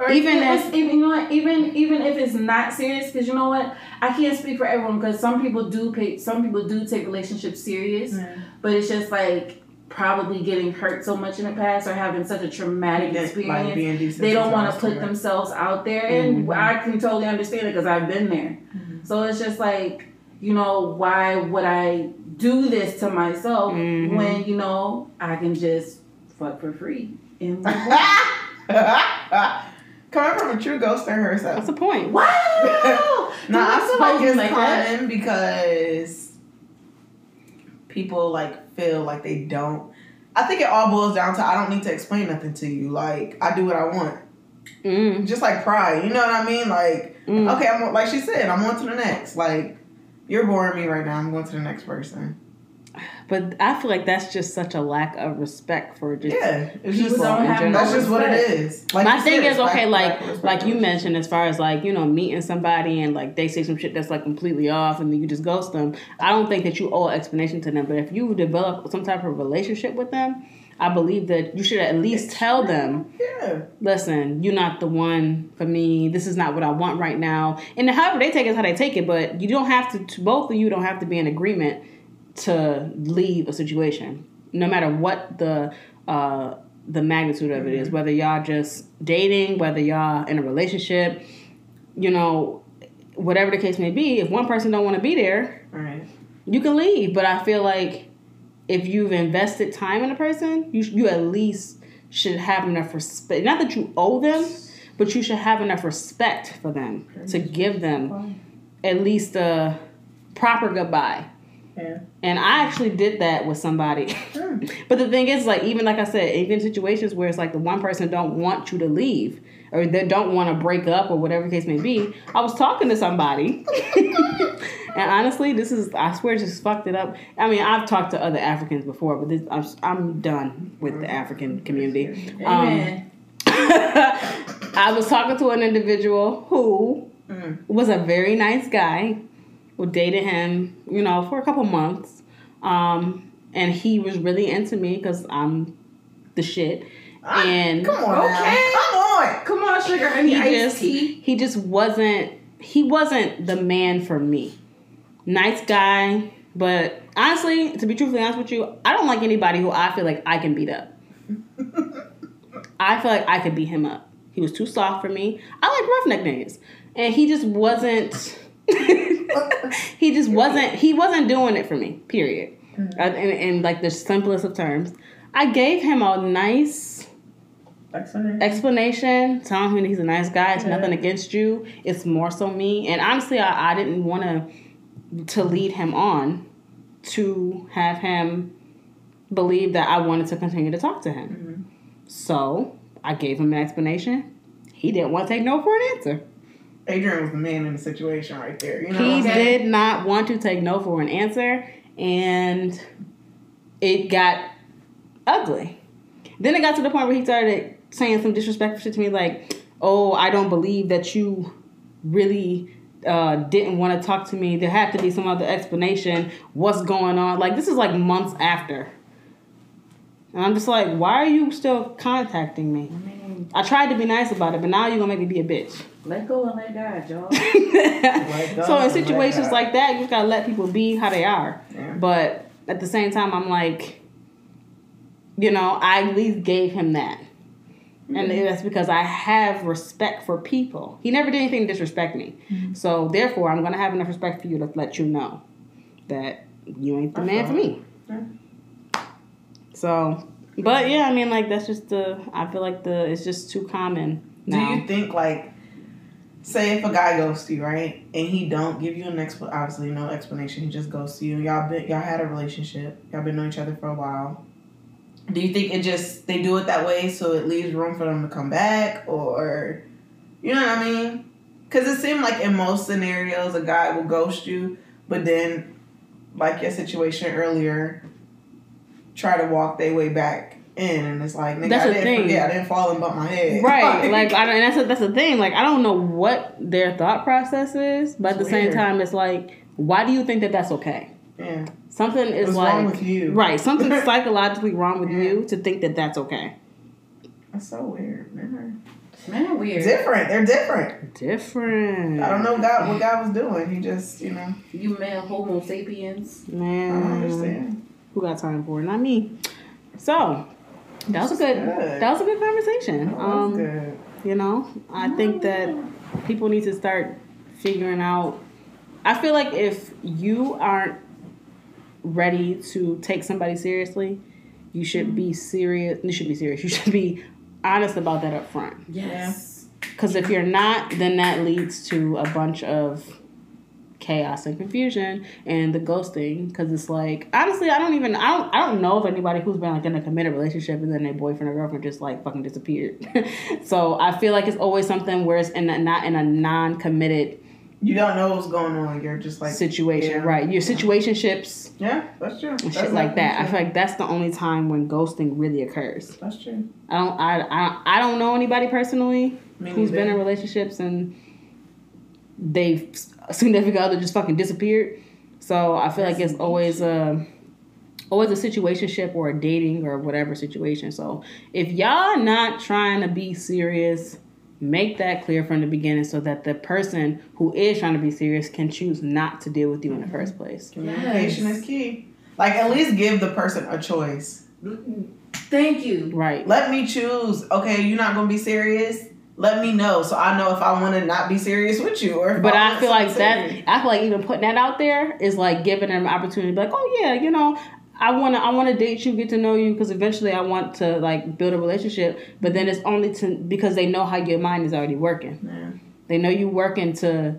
Or Even if- you know what, even even if it's not serious, because you know what, I can't speak for everyone because some people do pay, some people do take relationships serious, but it's just like probably getting hurt so much in the past or having such a traumatic Like experience. being they don't want to put right? themselves out there, and Mhm. I can totally understand it because I've been there. Mhm. So it's just like, you know, why would I do this to myself Mhm. when you know I can just fuck for free and move on? Coming from a true ghoster What's herself. What's the point? Wow! No, I feel expose like me it's like common because people like feel like they don't. I think it all boils down to I don't need to explain nothing to you. Like I do what I want, Mm, just like pride. You know what I mean? Like mm. okay, I'm like she said, I'm on to the next. Like you're boring me right now. I'm going to the next person. But I feel like that's just such a lack of respect for just. Yeah, it's People just don't have no that's just what it is. Like My thing said, is okay, respect- like respect like you mentioned, as far as like you know meeting somebody and like they say some shit that's like completely off and then you just ghost them. I don't think that you owe an explanation to them. But if you develop some type of relationship with them, I believe that you should at least It's tell true. them, Yeah, listen, you're not the one for me. This is not what I want right now. And however they take it, is how they take it. But you don't have to. to both of you don't have to be in agreement to leave a situation, no matter what the uh, the magnitude of it is. Whether y'all just dating, whether y'all in a relationship, you know, whatever the case may be. If one person don't want to be there, right. you can leave. But I feel like if you've invested time in a person, you you at least should have enough respect. Not that you owe them, but you should have enough respect for them to give them at least a proper goodbye. Yeah. And I actually did that with somebody. Hmm. but the thing is, like, even like I said, even situations where it's like the one person don't want you to leave or they don't want to break up or whatever the case may be, I was talking to somebody. and honestly, this is, I swear, just fucked it up. I mean, I've talked to other Africans before, but this, I'm, I'm done with the African community. Um, I was talking to an individual who Mm. was a very nice guy. Dated him, you know, for a couple months, um, and he was really into me because I'm the shit. Ah, And come on. Okay. come on. Come on, sugar honey he just tea. he just wasn't he wasn't the man for me. Nice guy, but honestly, to be truthfully honest with you, I don't like anybody who I feel like I can beat up. I feel like I could beat him up. He was too soft for me. I like roughneck niggas, and he just wasn't. he just wasn't. He wasn't doing it for me. Period. Uh, in, in like the simplest of terms, I gave him a nice Excellent. explanation, telling him he's a nice guy. It's Yeah. nothing against you. It's more so me. And honestly, I, I didn't want to to lead him on to have him believe that I wanted to continue to talk to him. So I gave him an explanation. He didn't want to take no for an answer. Adrian was the man in the situation right there. You know, He did not want to take no for an answer, and it got ugly. Then it got to the point where he started saying some disrespectful shit to me, like, "Oh, I don't believe that you really uh, didn't want to talk to me. There had to be some other explanation. What's going on? Like this is like months after." And I'm just like, why are you still contacting me? I mean, I tried to be nice about it, but now you're gonna make me be a bitch. Let go and let God, y'all. God, so in situations like that, you just gotta let people be how they are. Yeah. But at the same time, I'm like, you know, I at least gave him that. And that's because I have respect for people. He never did anything to disrespect me. Mm-hmm. So therefore, I'm gonna have enough respect for you to let you know that you ain't the I man for me. Yeah. So, but yeah, I mean, like that's just the. I feel like the it's just too common Do you think like, say if a guy goes to you, right, and he don't give you an expl obviously no explanation, he just goes to you. Y'all been y'all had a relationship, y'all been knowing each other for a while. Do you think it just they do it that way so it leaves room for them to come back, or You know what I mean? Because it seemed like in most scenarios, a guy will ghost you, but then, like your situation earlier, try to walk their way back in, and it's like, nigga, That's I the didn't thing. forget, I didn't fall and bump my head. Right, like I don't, and that's that's the thing. Like I don't know what their thought process is, but at the It's same time, it's like, why do you think that that's okay? yeah, Something is what's like wrong with you? right, something psychologically wrong with Yeah. you to think that that's okay. That's so weird. Man. Man, are weird. Different. They're different. Different. I don't know God what God was doing. He just, you know, You male Homo sapiens. I Man, don't understand. who got time for it? Not me. So that was a good. Good. That was a good conversation. That was Um, good. You know, I think that people need to start figuring out. I feel like if you aren't ready to take somebody seriously, you should be serious. You should be serious. You should be honest about that up front. Yes. Because if you're not, then that leads to a bunch of chaos and confusion and the ghosting. Because it's like, honestly, I don't even, I don't, I don't know of anybody who's been like in a committed relationship and then their boyfriend or girlfriend just like fucking disappeared. so I feel like it's always something where it's in a, not in a non-committed You don't know what's going on. You're just like situation, yeah. right? Your situationships Yeah, that's true. and That's shit like that. I feel like that's the only time when ghosting really occurs. That's true. I don't, I, I, I don't know anybody personally Me who's been in relationships and they've significant other just fucking disappeared. So I feel like it's always a always a situationship or a dating or whatever situation. So if y'all not trying to be serious, make that clear from the beginning so that the person who is trying to be serious can choose not to deal with you in the mm-hmm. first place. Communication Yes. is key. Like at least give the person a choice. Thank you. Right. Let me choose. Okay, you're not gonna be serious. Let me know so I know if I want to not be serious with you or. But I want feel like that. serious. I feel like even putting that out there is like giving them an opportunity. to be Like, oh yeah, you know, I wanna, I wanna date you, get to know you, because eventually I want to like build a relationship. But then it's only to because they know how your mind is already working. Yeah. They know you working to,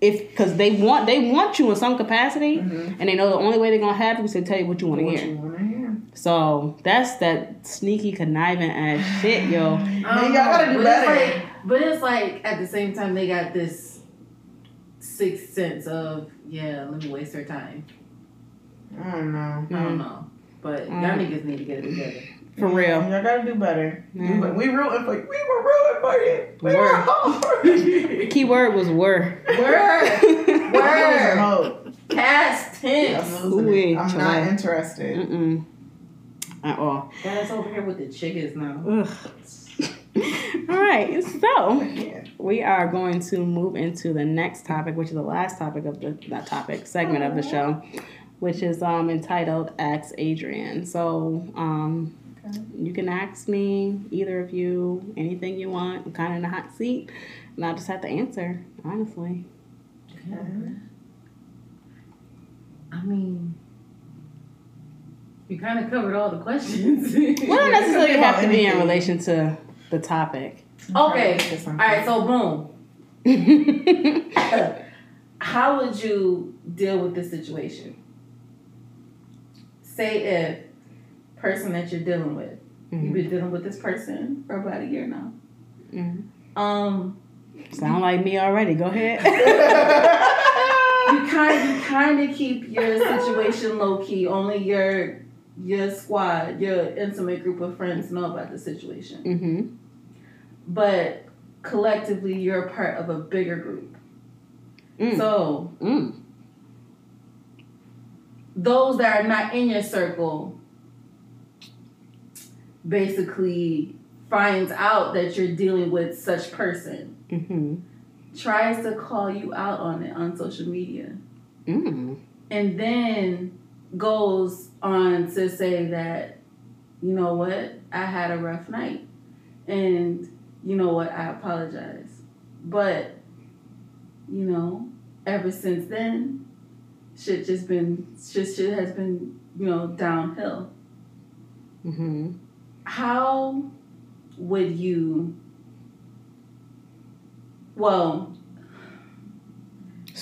if because they want they want you in some capacity, Mhm. and they know the only way they're gonna have you is to tell you what you want to hear? So that's that sneaky conniving ass shit, yo. I Man, don't y'all gotta do but it's better. like- but it's like at the same time they got this sixth sense of yeah, let me waste her time. I don't know. I Mm. don't know, but y'all Mm. niggas need to get it together. For real. Y'all gotta do better. Yeah. Do We rooting for you. We were rooting for you. We were Word. hard. Key word was word. Word, word, Hope. past tense. I'm losing Ooh, it. I'm not interested. Mm-mm. At all. Guys over here with the chickens now. Ugh. All right, so Yeah. we are going to move into the next topic, which is the last topic of the not topic segment of the show, which is um entitled "Ask Adrian." So um, Okay. you can ask me either of you anything you want. I'm kind of in the hot seat, and I'll just have to answer honestly. Okay. I mean, you kind of covered all the questions. Well, don't necessarily it could have to about be in relation to the topic. Okay. Get all right, so boom. How would you deal with this situation? Say if person that you're dealing with, you've Mhm. been dealing with this person for about a year now. Mhm. Um, Sound like me already. Go ahead. you kind you kind of keep your situation low key. Only your your squad, your intimate group of friends know about the situation. mm-hmm. But collectively, you're a part of a bigger group. Mm. So Mm. those that are not in your circle basically finds out that you're dealing with such person Mm-hmm. tries to call you out on it on social media Mm. and then goes on to say that you know what? I had a rough night. And you know what? I apologize. But you know ever since then shit just been shit, shit has been you know downhill. Mm-hmm. how would you well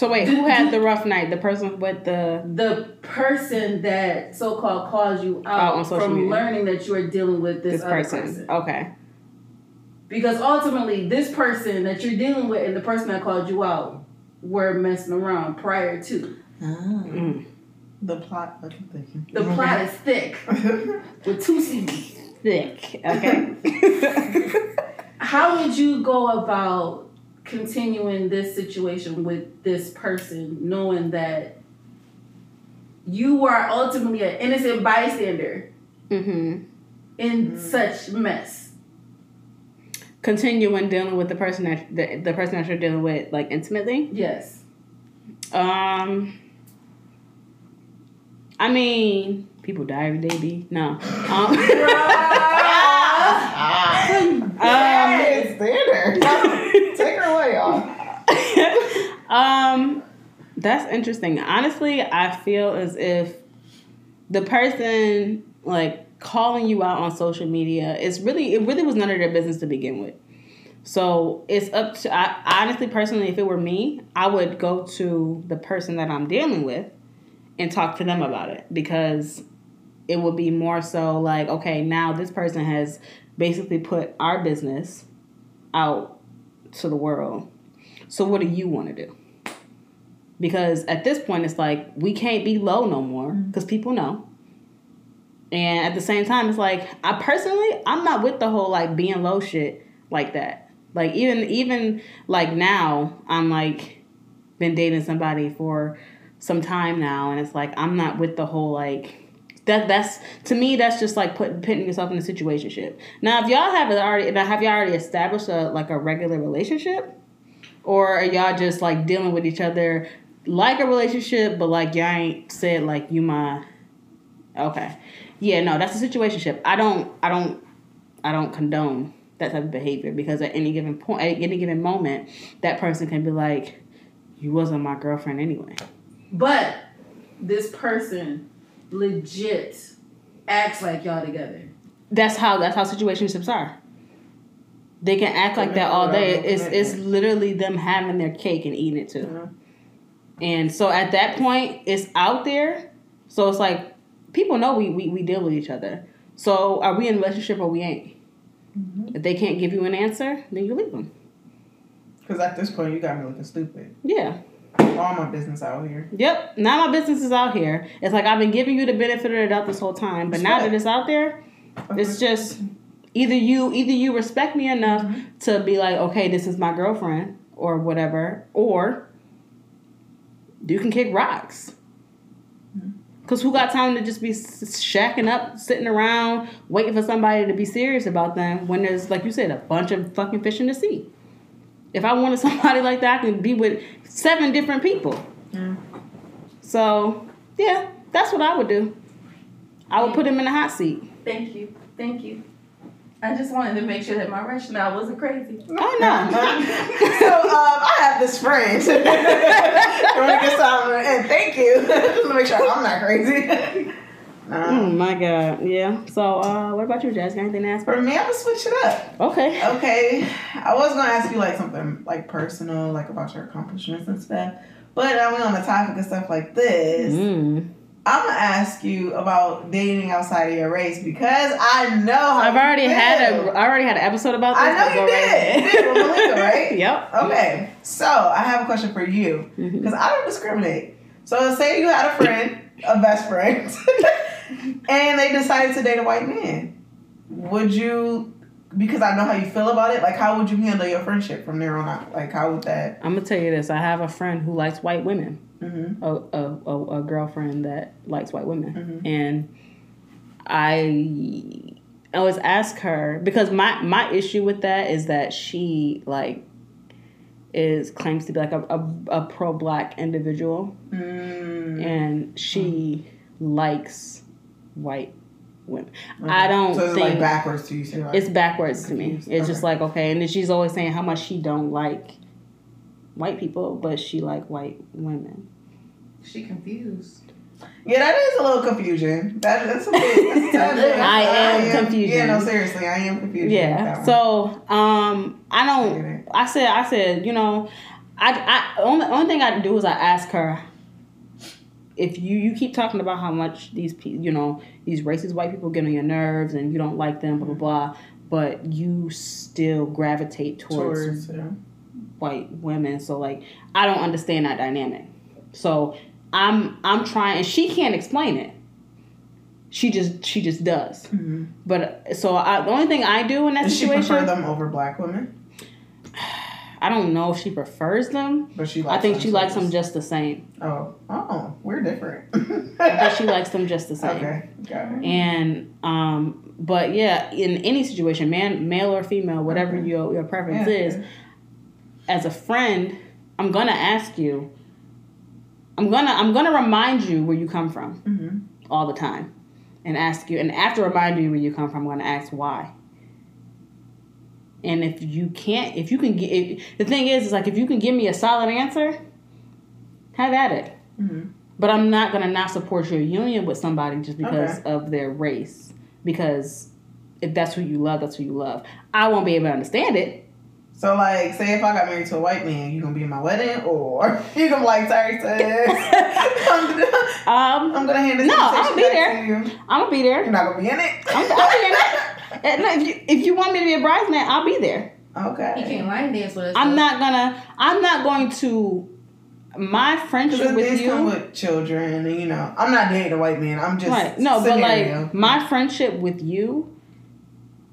So wait, who had the rough night? The person with the the person that so-called calls you Oh, out on from media. learning that you are dealing with this, this, other person. person. Okay. Because ultimately, this person that you're dealing with and the person that called you out were messing around prior to. Mm. The plot. Okay, thank. The plot is thick with two C's. Thick. Okay. How would you go about continuing this situation with this person, knowing that you are ultimately an innocent bystander mm-hmm. in such mess? Continuing dealing with the person that the, the person that you're dealing with, like intimately. Yes. Um. I mean, people die every day. B no. Um, Ah, it's standard. Take her away, y'all. Um, that's interesting. Honestly, I feel as if the person like calling you out on social media is really it really was none of their business to begin with. So it's up to I honestly personally, if it were me, I would go to the person that I'm dealing with and talk to them about it because it would be more so like, okay, now this person has basically put our business out to the world. So what do you want to do? Because at this point, it's like we can't be low no more mm-hmm. because people know. And at the same time, it's like I personally, I'm not with the whole like being low shit like that. Like even even like now, I'm like been dating somebody for some time now, and it's like I'm not with the whole like that. That's to me, that's just like putting putting yourself in a situationship. Now, if y'all have it already, now have y'all already established a like a regular relationship, or are y'all just like dealing with each other like a relationship, but like y'all ain't said like you my okay, yeah, no, that's a situationship. I don't, I don't, I don't condone that type of behavior because at any given point, at any given moment, that person can be like, you wasn't my girlfriend anyway. But this person legit acts like y'all together. That's how that's how situationships are. They can act like that all day. It's it's literally them having their cake and eating it too. And so at that point, it's out there. So it's like people know we we, we deal with each other. So are we in a relationship or we ain't? Mm-hmm. If they can't give you an answer, then you leave them. Because at this point, you got me looking stupid. Yeah. All my business out here. Yep. Now my business is out here. It's like I've been giving you the benefit of the doubt this whole time, but now that it's out there, it's just either you either you respect me enough mm-hmm. to be like, okay, this is my girlfriend or whatever, or you can kick rocks. Cause who got time to just be shacking up, sitting around, waiting for somebody to be serious about them when there's, like you said, a bunch of fucking fish in the sea. If I wanted somebody like that, I can be with seven different people. Yeah. So yeah, that's what I would do. I would put him in a hot seat. Thank you. Thank you. I just wanted to make sure that my rationale wasn't crazy. Oh no. so um, I have this friend. I want to get some, and thank you. Just to make sure I'm not crazy. oh my god. Yeah. So uh, what about you, Jazz? Got anything to ask? for me, I'm gonna switch it up. Okay. Okay, I was gonna ask you like something like personal, like about your accomplishments and stuff. But now we on the topic of stuff like this. Mm. I'm gonna ask you about dating outside of your race because I know how I've already had a I already had an episode about this. I know you go right did. You did Malika, right? Yep. Okay, so I have a question for you mm-hmm. because I don't discriminate. So say you had a friend, a best friend, and they decided to date a white man. Would you? Because I know how you feel about it. Like, how would you handle your friendship from there on out? Like, how would that? I'm gonna tell you this. I have a friend who likes white women. Mm-hmm. A a, a, girlfriend that likes white women, Mhm. and I always ask her because my my issue with that is that she like is claims to be like a, a, a pro black individual Mm. and she likes white women. I don't So it's think like backwards to you. So like, it's backwards to me. It's just like okay, and then she's always saying how much she don't like white people, but she like white women. She confused. yeah, that is a little confusion. That, that's a bit. That's a tad bit. I am confusion. Yeah, no, seriously, I am confused. Yeah. So um, I I don't. get it. I said I said you know, I I only only thing I do is I ask her. If you you keep talking about how much these pe- you know these racist white people get on your nerves and you don't like them blah blah blah, but you still gravitate towards Towards, yeah. white women. So like I don't understand that dynamic. So I'm I'm trying and she can't explain it. She just she just does. Mhm. But so I, the only thing I do in that situation. Does she prefer them over black women? I don't know if she prefers them. But she I think she likes them just the same. Oh, oh, we're different. but she likes them just the same. Okay, got it. And um, but yeah, in any situation, man, male or female, whatever Okay. your your preference Yeah, is, as a friend, I'm gonna ask you. I'm gonna I'm gonna remind you where you come from Mhm. all the time, and ask you. And after reminding you where you come from, I'm gonna ask why. And if you can't, if you can get, if, the thing is, is like if you can give me a solid answer, have at it. Mhm. But I'm not gonna not support your union with somebody just because Okay. of their race. Because if that's who you love, that's who you love. I won't be able to understand it. So, like, say if I got married to a white man, you gonna be in my wedding, or you gonna be like, sorry, sis, I'm gonna, Um, I'm gonna hand this No, I'll invitation be back there. to you. I'm gonna be there. You're not gonna be in it. I'm, I'll be in it. And if you if you want me to be a bridesmaid, I'll be there. Okay. He can't line dance with us. I'm not gonna. I'm not going to. My friendship with things you. come with children, and you know, I'm not dating a white man. I'm just Right. No, but like my friendship with you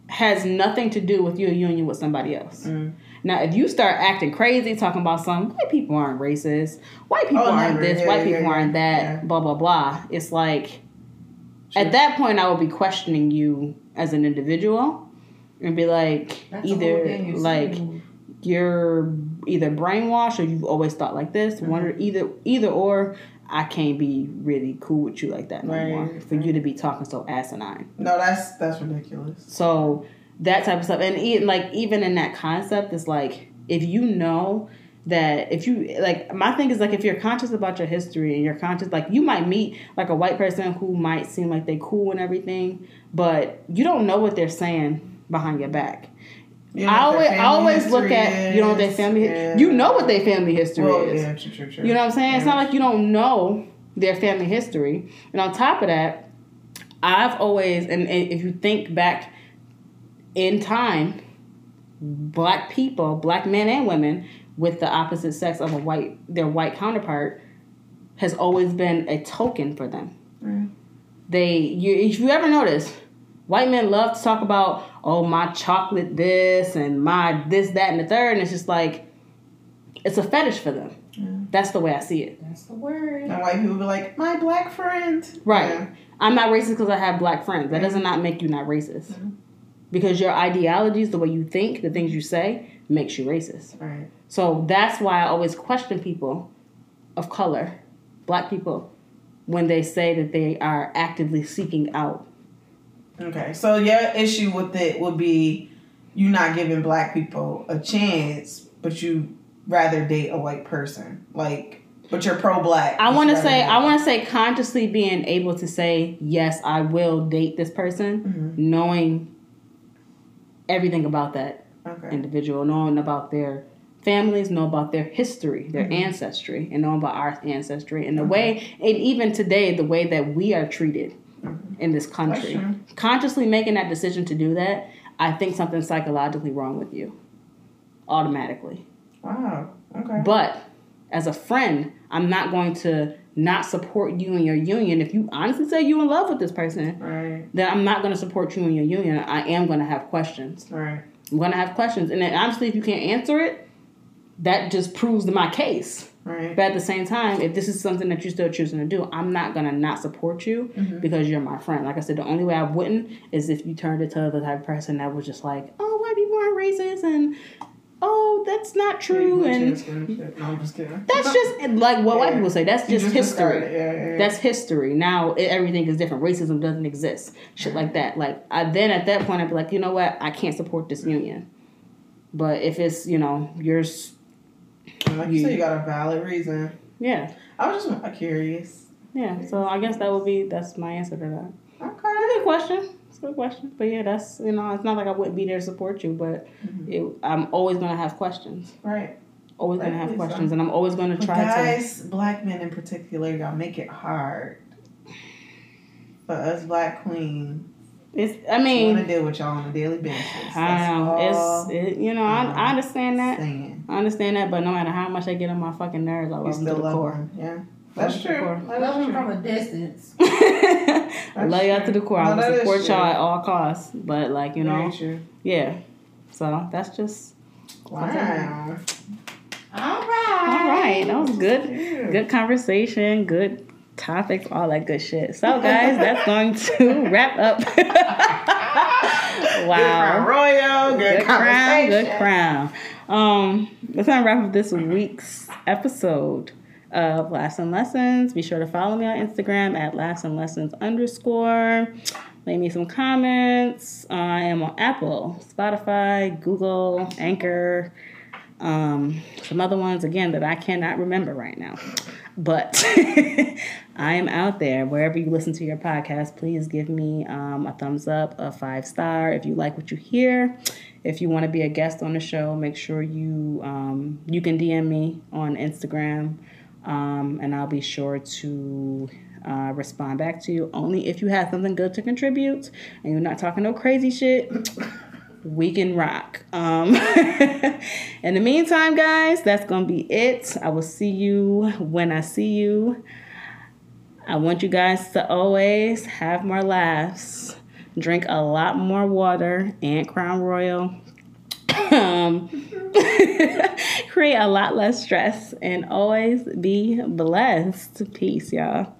has nothing to do with your union with somebody else. Mm. Now, if you start acting crazy, talking about some white people aren't racist, white people Oh, aren't this, Yeah, white yeah, people yeah, aren't that, blah blah blah. It's like Sure. at that point, I would be questioning you as an individual and be like, That's either like you're either brainwashed or you've always thought like this. One Mm-hmm. or either either or. I can't be really cool with you like that no Right, more. For you to be talking so asinine. no, that's that's ridiculous. So that type of stuff, and even like even in that concept, it's like if you know that if you like my thing is like if you're conscious about your history and you're conscious like you might meet like a white person who might seem like they cool and everything, but you don't know what they're saying behind your back. You know I always I always look at you know what their family Yeah. you know what their family history Well, is. yeah, true, true, true. You know what I'm saying? It's not like you don't know their family history. And on top of that, I've always, and, and if you think back in time, black people, black men and women with the opposite sex of a white, their white counterpart, has always been a token for them. Right. They, you, if you ever notice, white men love to talk about, oh, my chocolate this and my this, that, and the third. And it's just like, it's a fetish for them. Yeah. That's the way I see it. That's the word. And white people be like, my black friend. Right. Yeah. I'm not racist because I have black friends. That does not make you not racist. Because your ideologies, the way you think, the things you say, makes you racist. Right. So that's why I always question people of color, black people, when they say that they are actively seeking out. Okay. So your issue with it would be you not giving black people a chance, but you rather date a white person. Like, but you're pro black. I want to say, I want to say, consciously being able to say yes, I will date this person, Mhm. knowing everything about that Okay. individual, knowing about their families, know about their history, their Mhm. ancestry, and know about our ancestry and the way, and even today, the way that we are treated In this country. Consciously making that decision to do that, I think something's psychologically wrong with you, automatically. Wow. Okay. But as a friend, I'm not going to not support you in your union. If you honestly say you're in love with this person, Right. then I'm not going to support you in your union. I am going to have questions. Right. I'm going to have questions. And then honestly, if you can't answer it, that just proves my case. Right. But at the same time, if this is something that you're still choosing to do, I'm not going to not support you Mhm. because you're my friend. Like I said, the only way I wouldn't is if you turned into the type of person that was just like, oh, white people aren't racist and oh, that's not true. And no, I'm just kidding. that's just like what white people say. That's You just, history. Yeah, yeah, yeah. That's history. Now it, everything is different. Racism doesn't exist. Shit like that. Like I then at that point I'd be like, you know what? I can't support this union. But if it's you know yours, And like you said, you got a valid reason. yeah, I was just curious. yeah. So I guess that would be that's my answer to that. Okay. Good question. It's a good question. But yeah, that's you know it's not like I wouldn't be there to support you, but Mhm. it, I'm always gonna have questions. Right. Always gonna have Rightfully so. questions, and I'm always gonna But try to. guys, black men in particular, y'all make it hard for us black queens It's. I mean. Want to deal with y'all on a daily basis. I know. all It's. It, you know, I, I understand that. saying. I understand that, but no matter how much I get on my fucking nerves, I You love them to still the love core. them. Yeah. That's Love true. the core. That Love is them true. from a distance. I love y'all to the core. No, I that will support y'all at all costs. But like you know, yeah. So that's just Wow. All all right. right. That was good. Yeah. Good conversation. Good topics. All that good shit. So guys, that's going to wrap up. Good crown wow. royal. Good, Good crown. Good crown. Um, that's gonna wrap up this week's episode of Laughs and Lessons. Be sure to follow me on Instagram at Laughs and Lessons underscore. Leave me some comments. I am on Apple, Spotify, Google, Anchor, um, some other ones again that I cannot remember right now. But I am out there. Wherever you listen to your podcast, please give me um, a thumbs up, a five star if you like what you hear. If you want to be a guest on the show, make sure you um, you can DM me on Instagram, um, and I'll be sure to uh, respond back to you. Only if you have something good to contribute and you're not talking no crazy shit. We can rock. Um, in the meantime, guys, that's gonna be it. I will see you when I see you. I want you guys to always have more laughs, drink a lot more water and Crown Royal. Um, create a lot less stress and always be blessed. Peace, y'all.